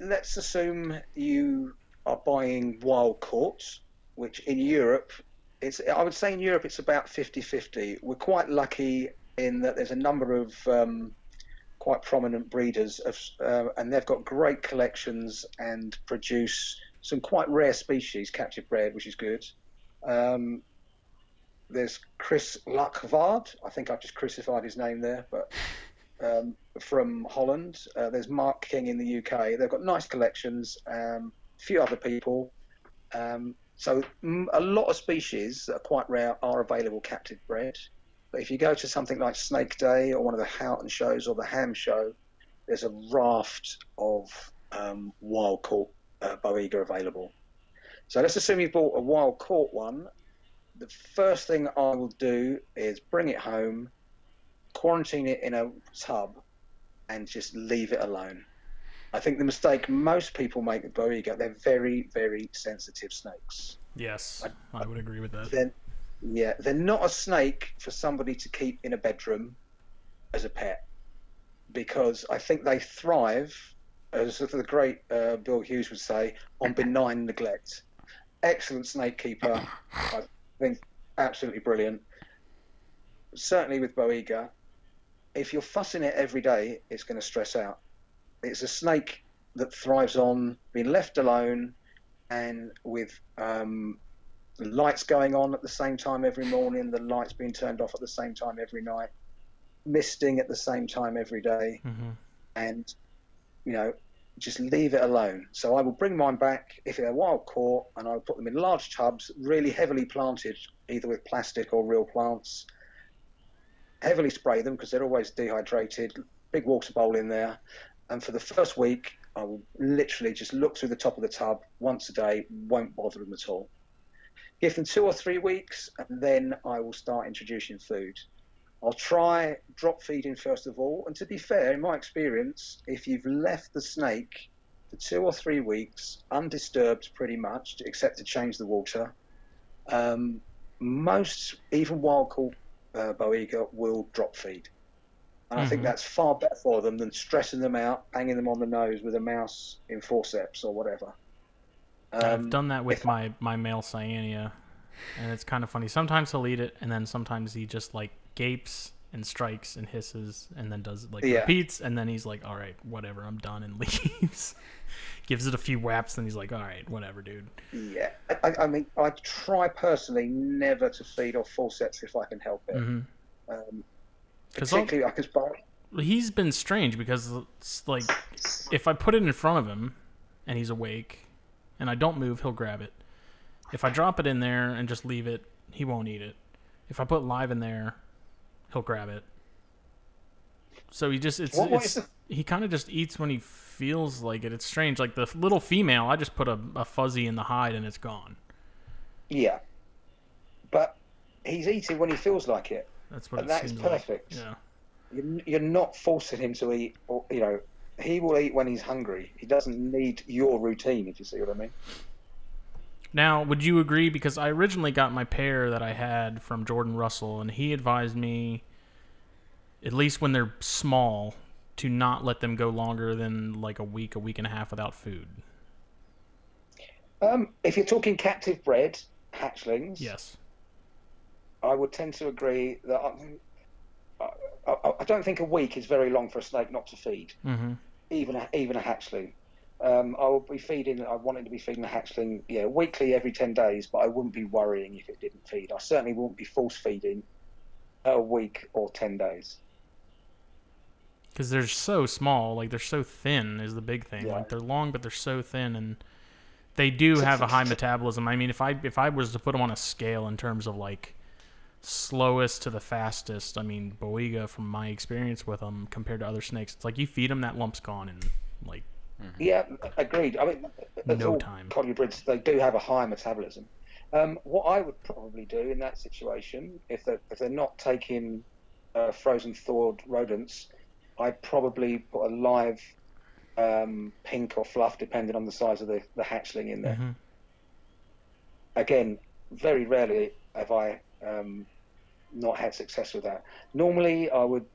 let's assume you are buying wild caught, which in Europe, it's I would say in Europe it's about 50-50. We're quite lucky in that there's a number of um, quite prominent breeders, of, uh, and they've got great collections and produce some quite rare species captive bred, which is good. Um, there's Chris Lachvard. I think I've just crucified his name there, but um, from Holland. Uh, there's Mark King in the UK. They've got nice collections. Um, a few other people. Um, so a lot of species that are quite rare are available captive bred. But if you go to something like Snake Day or one of the Houten shows or the Hamm show, there's a raft of um, wild caught uh, Boiga available. So let's assume you've bought a wild caught one. The first thing I will do is bring it home, quarantine it in a tub, and just leave it alone. I think the mistake most people make with Boiga, they're very, very sensitive snakes. Yes, I would agree with that. They're, yeah, they're not a snake for somebody to keep in a bedroom as a pet because I think they thrive, as the great uh, Bill Hughes would say, on benign neglect. Excellent snake keeper, I think absolutely brilliant. Certainly with Boiga, if you're fussing it every day, it's going to stress out. It's a snake that thrives on being left alone and with um, lights going on at the same time every morning, the lights being turned off at the same time every night, misting at the same time every day, hmm and you know, just leave it alone. So I will bring mine back if they're wild caught, and I'll put them in large tubs, really heavily planted, either with plastic or real plants. Heavily spray them because they're always dehydrated. Big water bowl in there, and for the first week, I will literally just look through the top of the tub once a day. Won't bother them at all. Give them two or three weeks, and then I will start introducing food. I'll try drop feeding first of all. And to be fair, in my experience, if you've left the snake for two or three weeks undisturbed, pretty much, except to change the water, um, most, even wild caught uh, Boiga, will drop feed. And I think Mhm. that's far better for them than stressing them out, banging them on the nose with a mouse in forceps or whatever. I've Um, done that with my my male Cyanea, and it's kind of funny. Sometimes he'll eat it, and then sometimes he just like gapes and strikes and hisses, and then does like Yeah. repeats, and then he's like, "All right, whatever, I'm done," and leaves. Gives it a few whaps, and he's like, "All right, whatever, dude." Yeah, I, I mean, I try personally never to feed off forceps if I can help it. hmm Um, particularly because he's been strange because it's like if I put it in front of him and he's awake and I don't move, he'll grab it. If I drop it in there and just leave it, he won't eat it. If I put live in there, he'll grab it. So he just it's, it's he kind of just eats when he feels like it. It's strange. Like the little female, I just put a, a fuzzy in the hide and it's gone. yeah, but he's eating when he feels like it. That's what And that is perfect. like. Yeah. You're, you're not forcing him to eat. Or, you know, he will eat when he's hungry. He doesn't need your routine, if you see what I mean. Now, would you agree? Because I originally got my pair that I had from Jordan Russell, and he advised me, at least when they're small, to not let them go longer than like a week, a week and a half without food. Um, if you're talking captive bred hatchlings, Yes. I would tend to agree that I, I, I don't think a week is very long for a snake not to feed. Mm-hmm. even a, even a hatchling. Um, I will be feeding. I wanted to be feeding the hatchling, yeah, weekly every ten days, but I wouldn't be worrying if it didn't feed. I certainly wouldn't be force feeding a week or ten days. Because they're so small, like they're so thin is the big thing. Yeah. Like they're long, but they're so thin, and they do have a high metabolism. I mean, if I if I was to put them on a scale in terms of like slowest to the fastest, I mean, Boiga, from my experience with them compared to other snakes, it's like you feed them, that lump's gone in like Yeah, agreed. I mean, as No all time. colubrids, they do have a high metabolism. Um, what I would probably do in that situation, if they're, if they're not taking uh, frozen thawed rodents, I'd probably put a live um, pink or fluff, depending on the size of the, the hatchling in there. Mhm. again, very rarely have I um, not had success with that. Normally, I would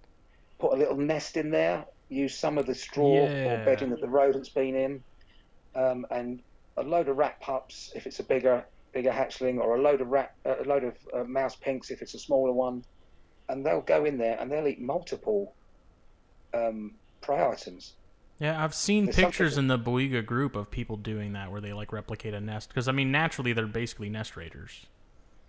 put a little nest in there, use some of the straw Yeah. or bedding that the rodent's been in, um, and a load of rat pups if it's a bigger bigger hatchling, or a load of rat uh, a load of uh, mouse pinks if it's a smaller one, and they'll go in there and they'll eat multiple um, prey items. Yeah, I've seen There's pictures in the Boiga group of people doing that where they like replicate a nest because I mean naturally they're basically nest raiders.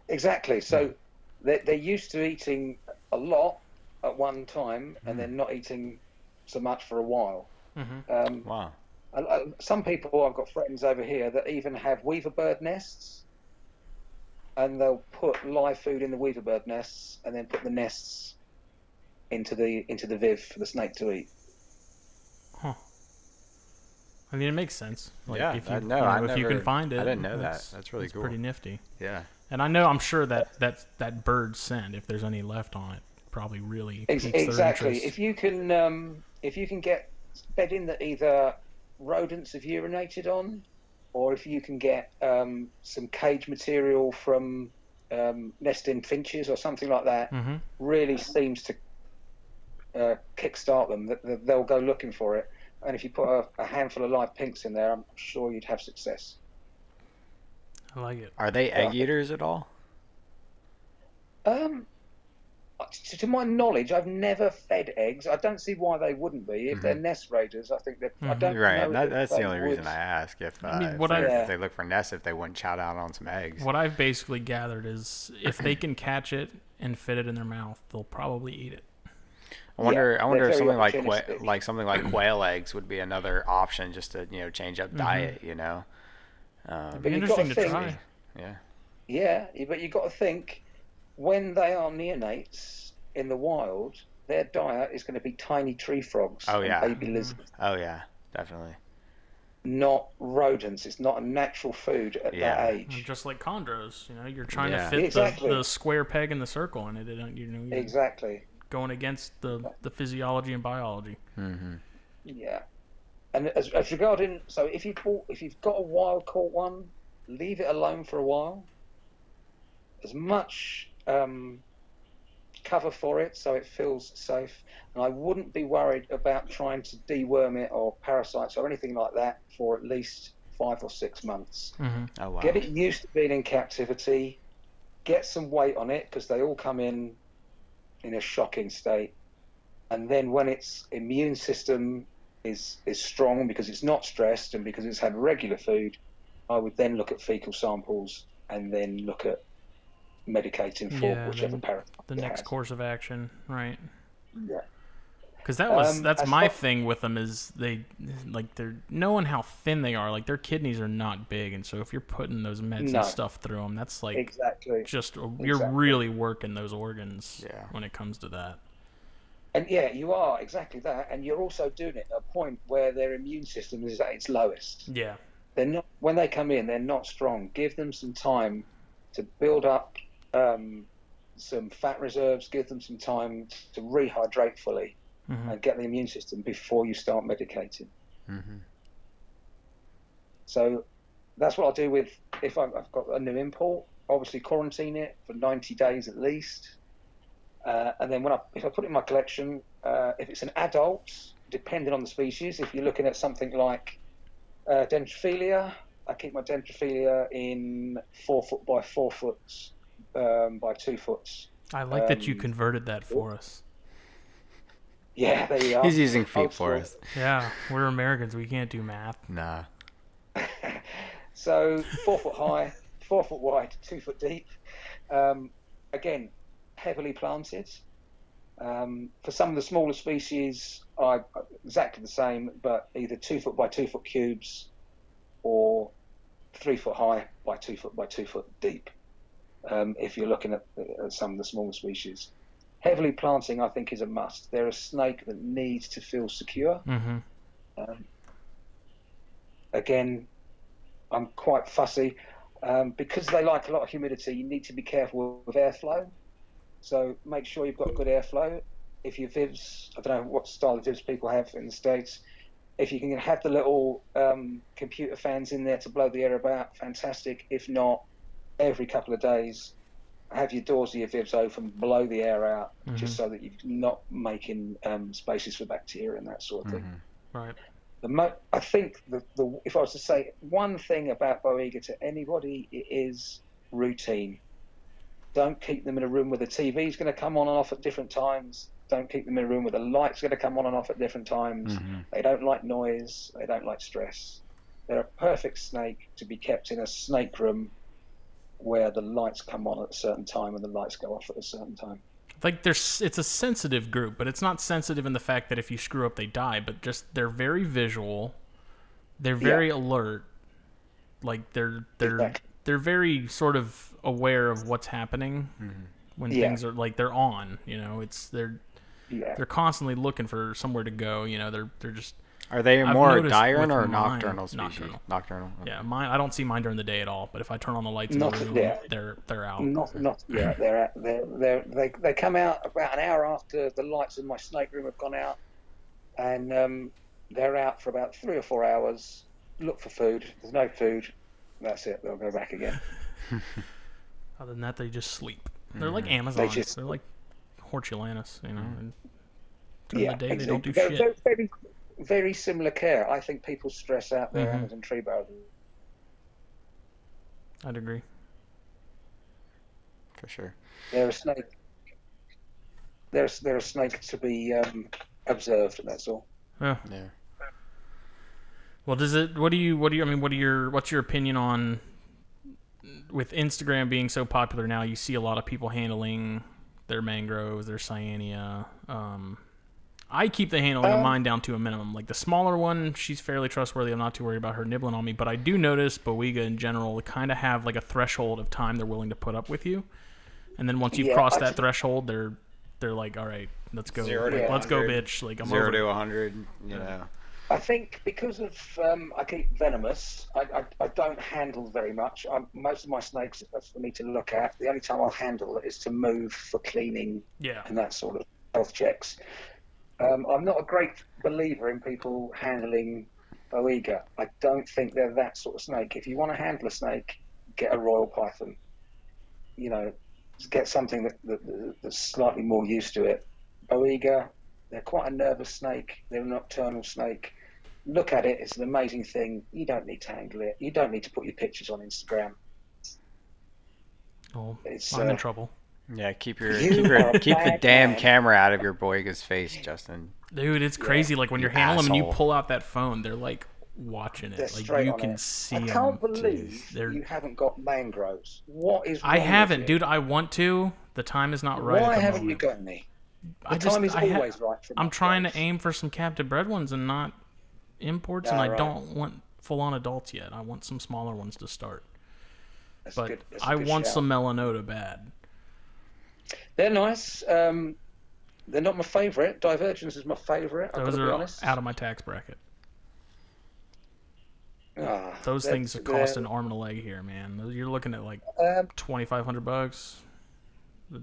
Exactly. So they're, they're used to eating a lot at one time, and then not eating so much for a while. Mhm. Um, Wow. I- I- some people, I've got friends over here that even have weaver bird nests, and they'll put live food in the weaver bird nests, and then put the nests into the into the viv for the snake to eat. Huh. I mean it makes sense. Like Yeah, if you, I- no, you know, I if you can never- find it. I didn't know that. that's- That's really cool. Pretty nifty. Yeah. And I know I'm sure that that that bird scent, if there's any left on it, probably really Ex- piques their exactly. If you can, um, if you can get bedding that either rodents have urinated on, or if you can get um, some cage material from um, nesting finches or something like that, Mhm. really seems to uh, kickstart them. That that They'll go looking for it. And if you put a, a handful of live pinks in there, I'm sure you'd have success. I like it. Are they egg eaters at all? Um, to, to my knowledge, I've never fed eggs. I don't see why they wouldn't be. If they're nest raiders, I think that I Mhm. don't Mm-hmm. Right. know That, that's the only reason. I ask. If, uh, I mean, if, what I- they're- Yeah. if they look for nests, if they wouldn't chow down on some eggs. What I've basically gathered is if they can catch it and fit it in their mouth, they'll probably eat it. I wonder. I wonder if something like qua- like something like quail eggs would be another option, just to you know change up diet. You know. Um, But you've Interesting got to think, try. yeah. Yeah, yeah, but you've got to think when they are neonates in the wild, their diet is going to be tiny tree frogs Oh, and yeah. baby lizards, Oh yeah. Definitely. not rodents. It's not a natural food at Yeah. that age. Just like chondros, you know, you're trying Yeah. to fit Exactly. the, the square peg in the circle, and it didn't. You know, you're Exactly. going against the the physiology and biology. Mm-hmm. Yeah. And as, as regarding, so if you bought, if you've got a wild caught one, leave it alone for a while. As much um, cover for it so it feels safe, and I wouldn't be worried about trying to deworm it or parasites or anything like that for at least five or six months. hmm Oh wow. Get it used to being in captivity. Get some weight on it because they all come in in a shocking state. And then when its immune system is is strong because it's not stressed and because it's had regular food, I would then look at fecal samples and then look at medicating for Yeah, whichever then parasite. The next has. course of action, right? Yeah. Because that was Um, that's my far- thing with them is they like they're knowing how thin they are. Like their kidneys are not big, and so if you're putting those meds No. and stuff through them, that's like Exactly. just you're Exactly. really working those organs Yeah. when it comes to that. And yeah, you are exactly that. And you're also doing it at a point where their immune system is at its lowest. Yeah. they're not when they come in they're not strong give them some time to build up um, some fat reserves give them some time to rehydrate fully hmm and get the immune system before you start medicating. Mm-hmm. so that's what i'll do with if i've, I've got a new import obviously quarantine it for 90 days at least. Uh, and then when I, if I put it in my collection, uh, if it's an adult, depending on the species, if you're looking at something like uh, Dendrophila, I keep my Dendrophila in four foot by four foot um, by two foot. I like that you Um, converted that for us. Yeah, there you are. He's using feet Old for us. Yeah, we're Americans. We can't do math. Nah. so four foot high, four foot wide, two foot deep. Um, again, heavily planted. Um, for some of the smaller species, I exactly the same, but either two foot by two foot cubes, or three foot high by two foot by two foot deep. Um, if you're looking at, at some of the smaller species, heavily planting, I think, is a must. They're a snake that needs to feel secure. hmm Um, again, I'm quite fussy um, because they like a lot of humidity. You need to be careful with airflow. So make sure you've got good airflow. If your vivs, I don't know what style of vivs people have in the states. If you can have the little um, computer fans in there to blow the air about, fantastic. If not, every couple of days, have your doors of your vivs open, blow the air out, just so that you're not making um, spaces for bacteria and that sort of thing. Mhm. Right. the mo- I think the, the if I was to say one thing about Boiga to anybody, it is routine. Don't keep them in a room where the TV is going to come on and off at different times. Don't keep them in a room where the light's going to come on and off at different times. Mhm. They don't like noise. They don't like stress. They're a perfect snake to be kept in a snake room where the lights come on at a certain time and the lights go off at a certain time. like there's it's a sensitive group, but it's not sensitive in the fact that if you screw up they die, but just they're very visual. They're very alert. Like they're they're Exactly. they're very sort of aware of what's happening mm-hmm. when Yeah. things are like they're on, you know. It's they're Yeah. they're constantly looking for somewhere to go, you know. They're they're just Are they I've more diurnal diurn with or mine- nocturnal species? nocturnal. Nocturnal. yeah, mine I don't see mine during the day at all, but if I turn on the lights in Not- the room, yeah. they're they're out. Not, not, yeah, they're, at- they're, they're, they, they come out about an hour after the lights in my snake room have gone out, and um, they're out for about three or four hours. Look for food. There's no food. That's it. They'll go back again. Other than that, they just sleep. They're Mm-hmm. like Amazons. They just- are like Hortulanus, you know. And during yeah, the day, they don't do exactly. shit. They're very, very similar care. I think people stress out their Mhm. Amazon tree barrels. I'd agree. For sure. They're a snake. They're, a- they're a snake to be um, observed. And that's all. Yeah. Yeah. Well, does it? What do you? What do you? I mean, what are your? What's your opinion on? With Instagram being so popular now, you see a lot of people handling their mangroves, their Cyanea, Um, I keep the handling of Um, mine down to a minimum. Like the smaller one, she's fairly trustworthy. I'm not too worried about her nibbling on me. But I do notice Boiga in general kind of have like a threshold of time they're willing to put up with you, and then once you've Yeah, crossed that threshold, they're they're they're like, all right, let's go, Zero to like, let's go, bitch. Like I'm Zero over to 100. You know. I think because of um, I keep venomous, I, I, I don't handle very much. i most of my snakes are for me to look at. The only time I'll handle is to move for cleaning Yeah. and that sort of health checks. Um, I'm not a great believer in people handling Boiga. I don't think they're that sort of snake. If you want to handle a snake, get a royal python. You know, get something that, that, that's slightly more used to it. Boiga, they're quite a nervous snake. They're a nocturnal snake. Look at it; it's an amazing thing. You don't need to handle it. You don't need to put your pictures on Instagram. Oh, It's, I'm uh, in trouble. Yeah. Keep your You keep, your, keep the damn man. camera out of your Boiga's face, Justin. Dude, it's crazy. Like when You you're handling them and you pull out that phone, they're like watching it. They're like straight you on can it. see I 'em. can't believe They're- you haven't got mangroves. What is? I wrong with haven't, you? dude. I want to. The time is not right. Why haven't moment. you got any? The I just, time is I ha- always right. For me. I'm trying to aim for some captive bred ones and not imports, and I right. don't want full on adults yet. I want some smaller ones to start. That's But good- that's a I good want shout. some melanota bad. They're nice. Um, they're not my favourite. Divergens is my favourite. I've got Those to be are honest. out of my tax bracket. Ah, Those things cost an arm and a leg here, man. You're looking at like Um, twenty five hundred bucks.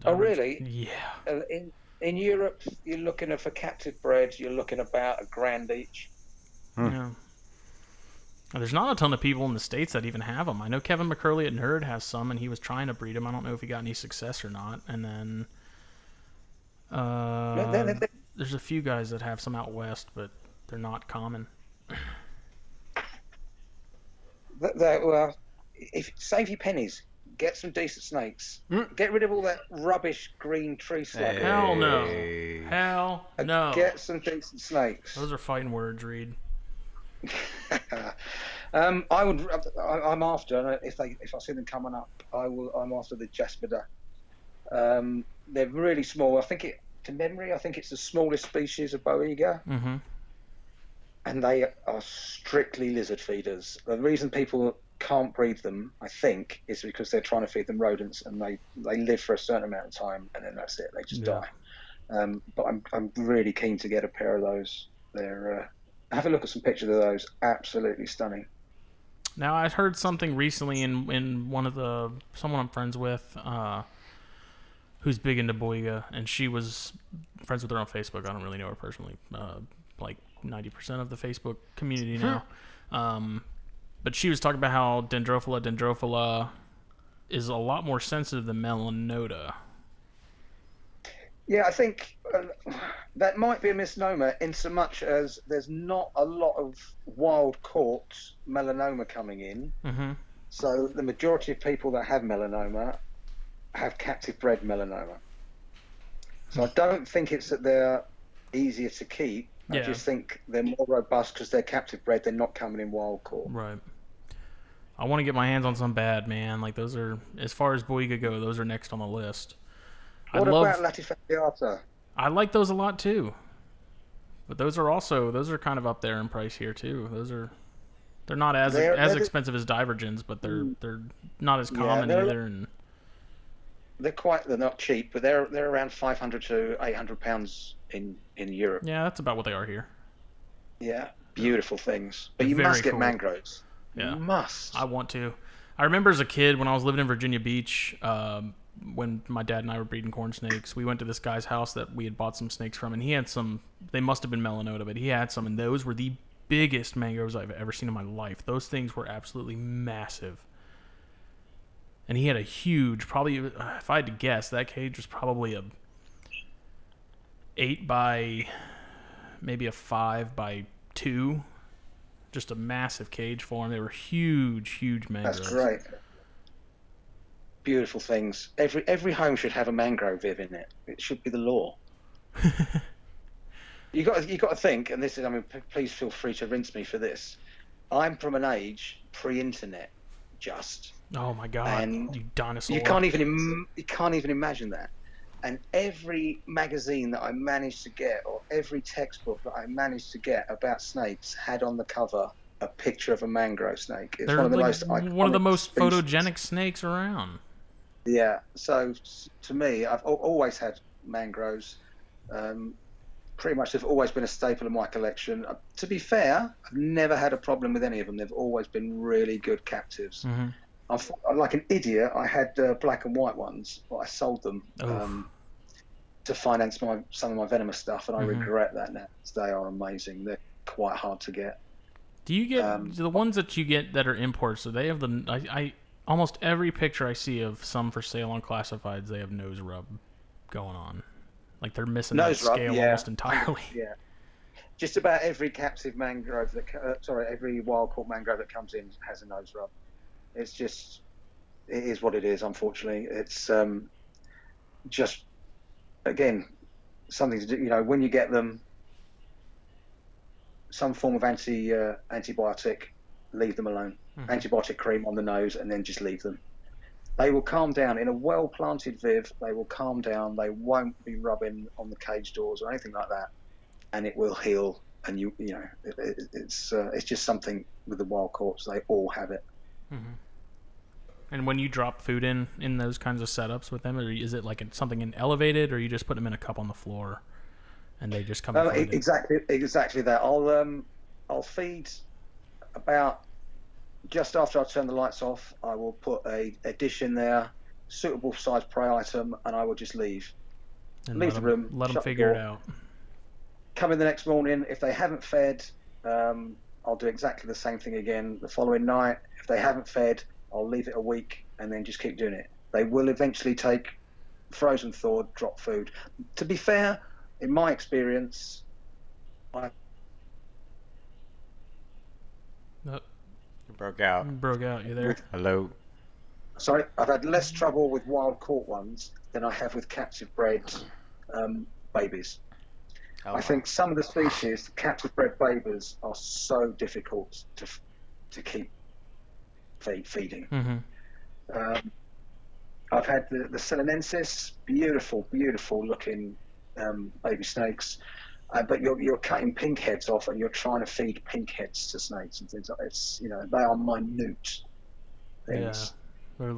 Oh, really? Yeah. uh, in in Europe, you're looking at for captive bred. You're looking about a grand each. Hmm. Yeah. And There's not a ton of people in the states that even have them. I know Kevin McCurley at Nerd has some, and he was trying to breed them. I don't know if he got any success or not. And then uh, they're- they're- there's a few guys that have some out west, but they're not common. That, that, well, if save your pennies, get some decent snakes. Mm. Get rid of all that rubbish green tree slug. Hell no. Hell and no. Get some decent snakes. Those are fighting words, Read. um, I would. I, I'm after if they if I see them coming up, I will. I'm after the Jaspidea. Um, they're really small. I think it to memory. I think it's the smallest species of Boiga, Mm-hmm. and they are strictly lizard feeders. The reason people can't breed them, I think, is because they're trying to feed them rodents, and they they live for a certain amount of time, and then that's it. They just Yeah. die. Um, but I'm I'm really keen to get a pair of those. They're uh, have a look at some pictures of those. Absolutely stunning. Now I heard something recently in in one of the someone I'm friends with, uh, who's big into Boiga, and she was friends with her on Facebook. I don't really know her personally. Uh, like ninety percent of the Facebook community now. um, but she was talking about how Dendrophila dendrophila is a lot more sensitive than Melanota. Yeah, I think uh, that might be a misnomer in so much as there's not a lot of wild caught melanota coming in. Mm-hmm. So the majority of people that have melanota have captive bred melanota. So I don't think it's that they're easier to keep. I Yeah. just think they're more robust because they're captive bred. They're not coming in wild caught. Right. I want to get my hands on some bad man. Like those are, as far as Boiga go, those are next on the list. I What love. about Latifasciata? I like those a lot too. But those are also those are kind of up there in price here too. Those are they're not as They're- as they're the- expensive as divergens, but they're they're not as common they're- either. And They're quite. They're not cheap, but they're they're around 500 to 800 pounds in in Europe. yeah, that's about what they are here. Yeah, beautiful things. But They're you must get cool. mangroves. Yeah. You must. I want to. I remember as a kid when I was living in Virginia Beach, um, when my dad and I were breeding corn snakes, we went to this guy's house that we had bought some snakes from, and he had some. They must have been melanota, but he had some, and those were the biggest mangroves I've ever seen in my life. Those things were absolutely massive. And he had a huge, probably uh, if I had to guess, that cage was probably a eight by maybe a five by two. Just a massive cage for them. They were huge, huge mangroves. That's great. Beautiful things. Every every home should have a mangrove viv in it. It should be the law. you got you got to think, and this is. I mean, p- please feel free to rinse me for this. I'm from an age pre-internet, just. Oh my god, And you dinosaur! You can't even Im- you can't even imagine that. And every magazine that I managed to get, or every textbook that I managed to get about snakes, had on the cover a picture of a mangrove snake. It's They're one of the like most one of the most species. photogenic snakes around. Yeah. So to me, I've always had mangroves. Um, pretty much, they've always been a staple of my collection. Uh, to be fair, I've never had a problem with any of them. They've always been really good captives. hmm I thought, like an idiot, I had uh, black and white ones, but I sold them um, to finance my some of my venomous stuff, and I Mhm. regret that now. They are amazing. They're quite hard to get. Do you get Um, the ones that you get that are imports? So they have the I, I almost every picture I see of some for sale on classifieds, they have nose rub going on. Like they're missing Nose that rub, scale yeah. almost entirely. Yeah. Just about every captive mangrove that, uh, sorry, every wild caught mangrove that comes in has a nose rub. It's just, it is what it is. Unfortunately, it's um, just, again, something to do. You know, when you get them, some form of anti uh, antibiotic, leave them alone. Mhm. Antibiotic cream on the nose, and then just leave them. They will calm down in a well planted viv. They will calm down. They won't be rubbing on the cage doors or anything like that, and it will heal. And you, you know, it, it, it's uh, it's just something with the wild caughts. They all have it. hmm And when you drop food in in those kinds of setups with them, or is it like something in elevated, or you just put them in a cup on the floor, and they just come? Uh, exactly, exactly that. I'll um, I'll feed about just after I turn the lights off. I will put a, a dish in there, suitable size prey item, and I will just leave. and leave the 'em- room, Let them shut the figure it out. Come in the next morning. If they haven't fed, um, I'll do exactly the same thing again the following night. If they haven't fed, I'll leave it a week and then just keep doing it. They will eventually take frozen thawed drop food. To be fair, in my experience, I You broke out. Broke out. You there? Hello. sorry, I've had less trouble with wild caught ones than I have with captive bred um, babies. Oh, I think some of the species, captive bred babies, are so difficult to to keep feed, feeding. hmm Um, I've had the, the Ceylonensis, beautiful, beautiful looking um, baby snakes. Uh, but you're, you're cutting pink heads off and you're trying to feed pink heads to snakes and things like that. It's, you know, they are minute things. They're-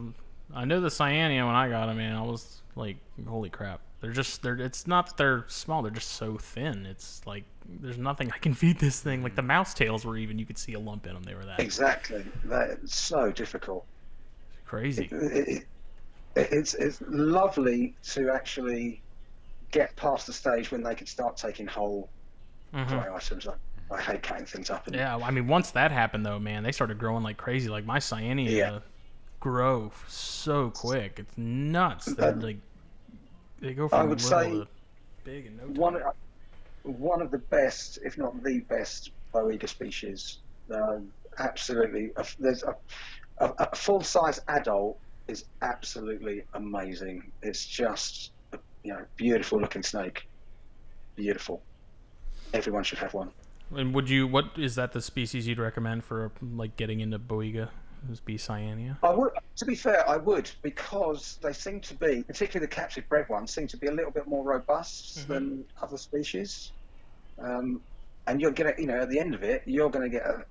I know the Cyanea when I got them, man. I was like, holy crap. They're just, they're, it's not that they're small, they're just so thin. It's like, there's nothing I can feed this thing. Like the mouse tails were even, you could see a lump in them. They were that Exactly. That's so difficult. It's crazy. It, it, it's, it's lovely to actually get past the stage when they can start taking whole Mhm. prey items. I, I hate cutting things up. And, Yeah, I mean, once that happened, though, man, they started growing like crazy. Like my Cyanea Yeah. grow so quick. It's nuts. They're Um, like, they go I from would little say- to, big in no time. one one of the best, if not the best, Boiga species. Um, absolutely, A- there's a, a, a full size adult is absolutely amazing. It's just you know beautiful looking snake, beautiful. Everyone should have one. And would you? What is that? The species you'd recommend for like getting into Boiga? Is B Cyanea? I would, to be fair, I would because they seem to be, particularly the captive bred ones, seem to be a little bit more robust than other species. Um, and you're gonna, you know, at the end of it, you're going to get a,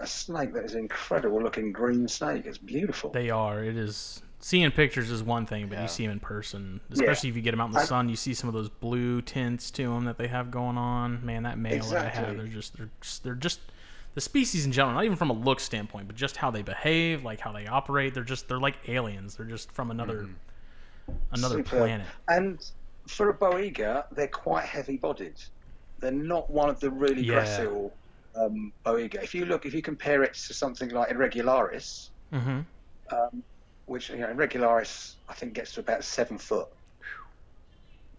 a snake that is an incredible looking green snake. It's beautiful. They are. It is. Seeing pictures is one thing, but Yeah. you see them in person, especially if you get them out in the I- sun. You see some of those blue tints to them that they have going on. Man, that male that I have, they're just they're just, they're just the species in general, not even from a look standpoint, but just how they behave, like how they operate. They're just they're like aliens. They're just from another another Superb. planet. And for a Boiga, they're quite heavy bodied. They're not one of the really Yeah. gracile um, Boiga. If you look, if you compare it to something like Irregularis, Mm-hmm. um, which you know, Regularis I think gets to about seven foot.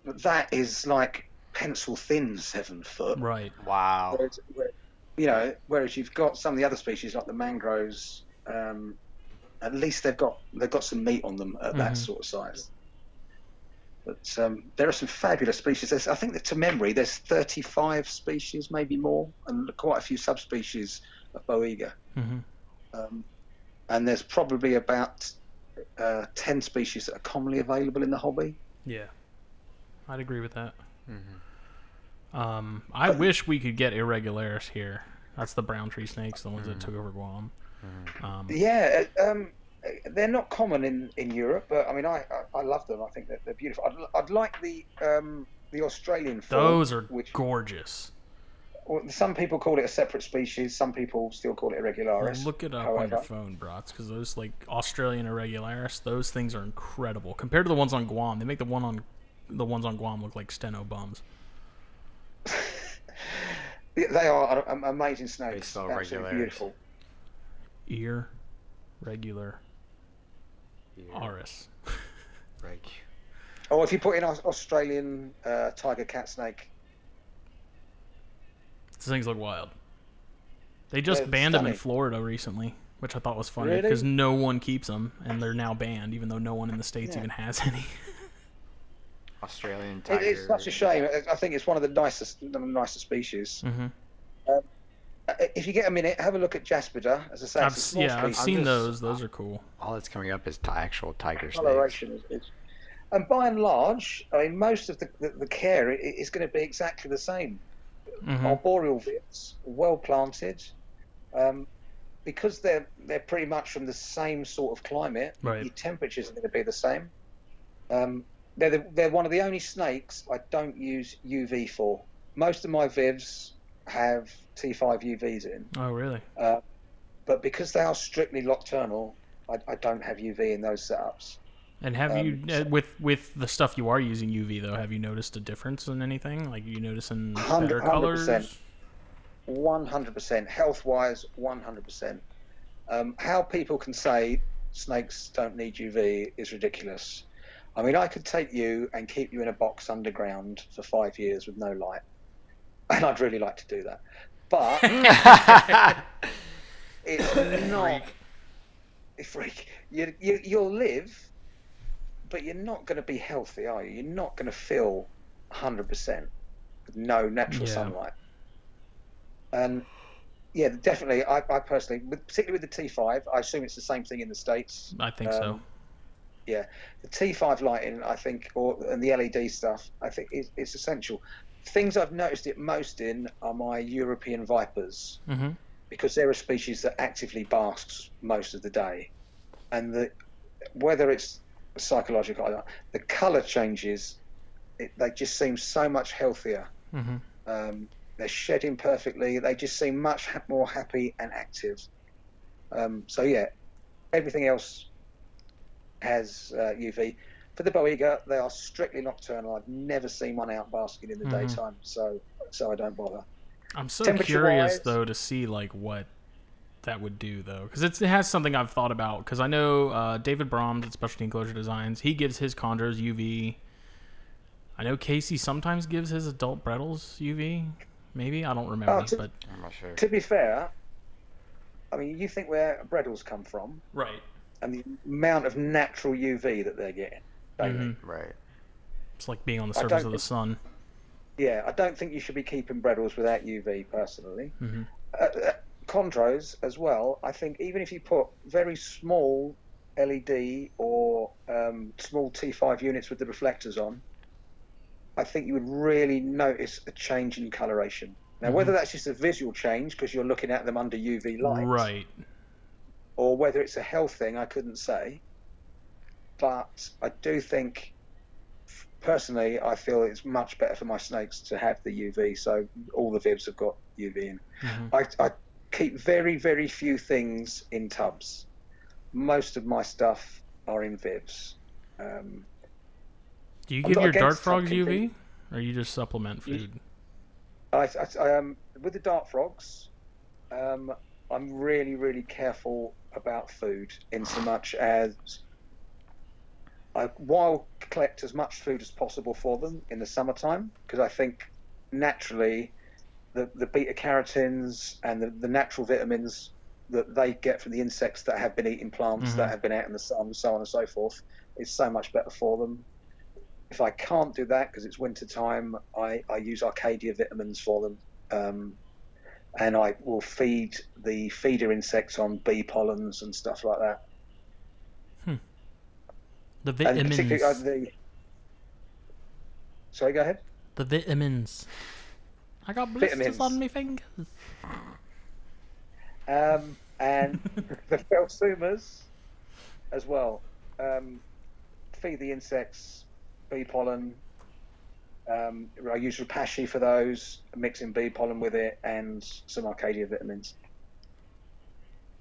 But that is like pencil thin seven foot. Right. Wow. Whereas, where- you know, whereas you've got some of the other species like the mangroves, um, at least they've got they've got some meat on them at Mhm. that sort of size. But um, there are some fabulous species. There's, I think that to memory, there's 35 species, maybe more, and quite a few subspecies of Boiga. Mm-hmm. Um, and there's probably about uh, 10 species that are commonly available in the hobby. Yeah, I'd agree with that. Mhm. Um, I wish we could get irregularis here. That's the brown tree snakes, the ones that took over Guam. Um, Yeah, uh, um, they're not common in, in Europe, but I mean, I, I, I love them. I think that they're beautiful. I'd, I'd like the um, the Australian form, those are which gorgeous. Well, some people call it a separate species, some people still call it irregularis. Look it up on your phone, Brats, because those like Australian irregularis, those things are incredible compared to the ones on Guam. They make the one on the ones on Guam look like steno bums. They are amazing snakes. They spell absolutely irregularis. beautiful. Ear, regular, Yeah, aris. Reg. Or if you put in Australian uh, tiger cat snake, These things look wild. They just They're banned them in. Florida recently, which I thought was funny Really? because no one keeps them, and they're now banned, even though no one in the states Yeah. even has any. Australian it, tiger. it's such a shame. I- I think it's one of the nicest, the nicest species. hmm Uh, If you get a minute, have a look at Jaspidea. As I say, I've, it's a s- yeah, I've seen just- those. Those are cool. All that's coming up is ti- actual tiger snakes. coloration is, is and by and large i mean most of the, the, the care is going to be exactly the same hmm arboreal bits well planted um, because they're they're pretty much from the same sort of climate Right. your temperatures are going to be the same. Um, they're, the, they're one of the only snakes i don't use uv for. Most of my vivs have t5 uvs in. Oh, really? uh, but because they are strictly nocturnal I, I don't have uv in those setups And have Um, you uh, with with the stuff you are using UV though? Have you noticed a difference in anything? Like you noticing better Hundred- colors? 100%. One hundred percent, health wise, one hundred percent. Um, How people can say snakes don't need UV is ridiculous. I mean, I could take you and keep you in a box underground for five years with no light, and I'd really like to do that. But it's not a freak. You, you you'll live, but you're not going to be healthy, are you? You're not going to feel hundred percent with no natural Yeah. sunlight. And yeah, definitely. I, I personally, with, particularly with the T5, I assume it's the same thing in the states. I think so. Um, Yeah, the T5 lighting, I think, or and the LED stuff, I think is it's essential. Things I've noticed it most in are my European vipers hmm because they're a species that actively basks most of the day, and the whether it's psychological the colour changes. It, they just seem so much healthier. hmm Um, they're shedding perfectly. They just seem much ha- more happy and active. Um, so yeah, everything else has uh, UV. For the Boiga, they are strictly nocturnal. I've never seen one out basking in the Mhm. daytime, so so I don't bother. I'm so curious though to see like what that would do though, because it has something I've thought about. Because I know uh, David Brahms at Specialty Enclosure Designs, he gives his chondros UV. I know Casey sometimes gives his adult Bredl's UV. Maybe I don't remember, Oh, to- but I'm not sure. To be fair, I mean, you think where Bredl's come from right. and the amount of natural UV that they're getting. don't you? Mhm. Right. It's like being on the surface of the think- sun. Yeah, I don't think you should be keeping Bredl's without UV personally. hmm uh, chondros as well. I think even if you put very small LED or um, small T5 units with the reflectors on, I think you would really notice a change in coloration. Now, whether that's just a visual change because you're looking at them under UV light, Right. or whether it's a health thing, I couldn't say. But I do think, personally, I feel it's much better for my snakes to have the UV. So all the vibs have got UV in. Mhm. I, I keep very, very few things in tubs. Most of my stuff are in VIVs. Um, Do you I'm give your dart frogs UV, or you just supplement food? I, I, I, um, with the dart frogs, um, I'm really, really careful about food in so much as I wild collect as much food as possible for them in the summertime because I think naturally the, the beta carotens and the, the natural vitamins that they get from the insects that have been eating plants Mhm. that have been out in the sun, and so on and so forth, is so much better for them. If I can't do that because it's winter time, I, I use Arcadia vitamins for them. Um, and I will feed the feeder insects on bee pollens and stuff like that. The And vitamins. particularly uh, the. Sorry, go ahead. The vitamins. I got blisters Vitamins. on my fingers. Um, and the Phelsumas as well. Um, feed the insects, bee pollen. Um, I use Repashy for those, mixing bee pollen with it, and some Arcadia vitamins.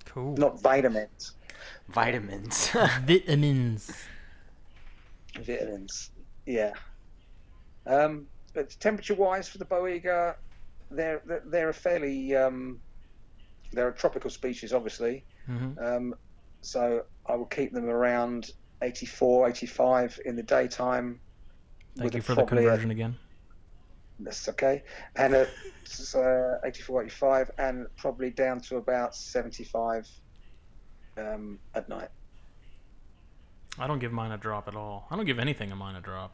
Cool. Not vitamins, Vitamins. Vitamins. vitamins. Yeah. Um, but temperature-wise for the Boiga, they're they're- they're a fairly um, they're a tropical species, obviously. hmm Um, so I will keep them around 84, 85 in the daytime. Thank you for the probably a- conversion again. That's okay. And a, uh, 84, 85, and probably down to about 75 um, at night. I don't give mine a drop at all. I don't give anything a mine a drop.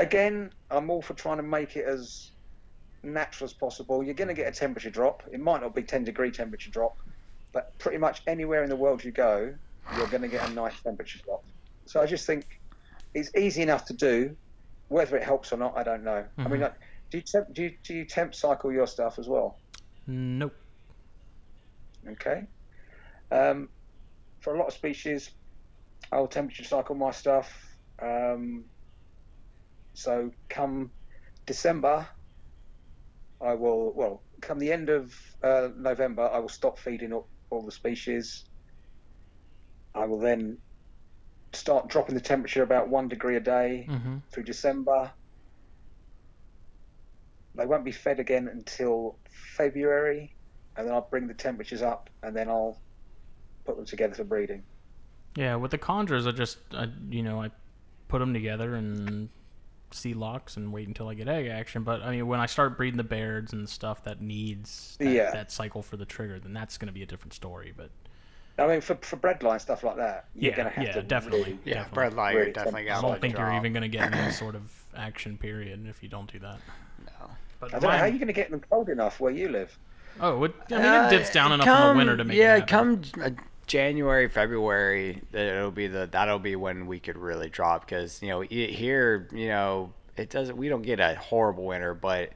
Again, I'm all for trying to make it as natural as possible. You're going to get a temperature drop. It might not be 10 degree temperature drop, but pretty much anywhere in the world you go, you're going to get a nice temperature drop. So I just think it's easy enough to do. Whether it helps or not, I don't know. I mean, Mhm. like, do you temp, do you, do you temp cycle your stuff as well? Nope. Okay. Um, for a lot of species, I'll temperature cycle my stuff. Um, so come December, I will, well, come the end of uh, November, I will stop feeding up all the species. I will then start dropping the temperature about one degree a day hmm through December. They won't be fed again until February, and then I'll bring the temperatures up, and then I'll put them together for breeding. Yeah, with the chondros, I just, I, you know, I put them together and see locks and wait until I get egg action. But I mean, when I start breeding the Bairds and stuff that needs that, Yeah. that cycle for the trigger, then that's going to be a different story. But I mean, for for breadline stuff like that, you're Yeah, going to have yeah, to definitely. really- yeah, Definitely. bread light, Really you're definitely temp- I don't think you're even going to get any sort of action period if you don't do that. No. But I don't know how mine- you're going to get them cold enough where you live. oh, it, I mean, it dips down Uh, enough in the winter to make yeah, it happen. come uh, January, February, it'll be the that'll be when we could really drop because you know here, you know, it doesn't. We don't get a horrible winter, but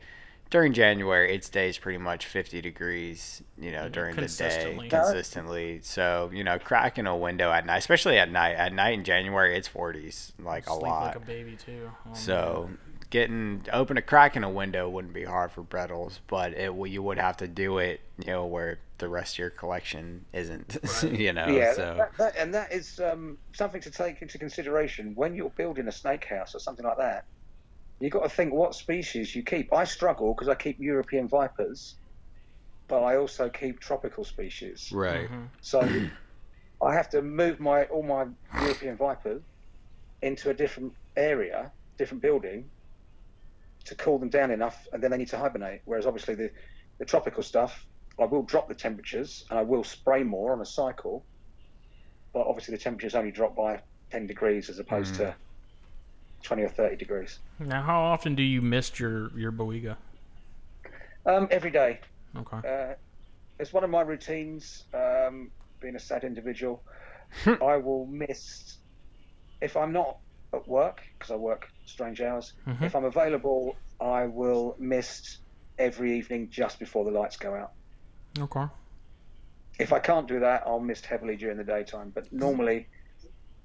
during January, it stays pretty much 50 degrees, you know, mm, during the day Consistently. consistently. So you know, cracking a window at night, especially at night. At night in January, it's 40s, like a lot. like a baby too. Oh, man. So getting open a crack in a window wouldn't be hard for Bredl's, but it w- you would have to do it, you know, where the rest of your collection isn't, you know. yeah, so that, that, and that is um, something to take into consideration when you're building a snake house or something like that. You've got to think what species you keep. I struggle because I keep European vipers, but I also keep tropical species. right. Mhm. So I have to move my all my European vipers into a different area different building to cool them down enough, and then they need to hibernate. Whereas obviously the, the tropical stuff, I will drop the temperatures and I will spray more on a cycle, but obviously the temperatures only drop by 10 degrees as opposed to 20 or 30 degrees. Now, how often do you mist your your boiga? Um, every day. Okay. Uh, it's one of my routines. Um, being a sad individual, I will miss if I'm not at work because I work strange hours. Mhm. If I'm available, I will mist every evening just before the lights go out. Okay. If I can't do that, I'll mist heavily during the daytime. But normally,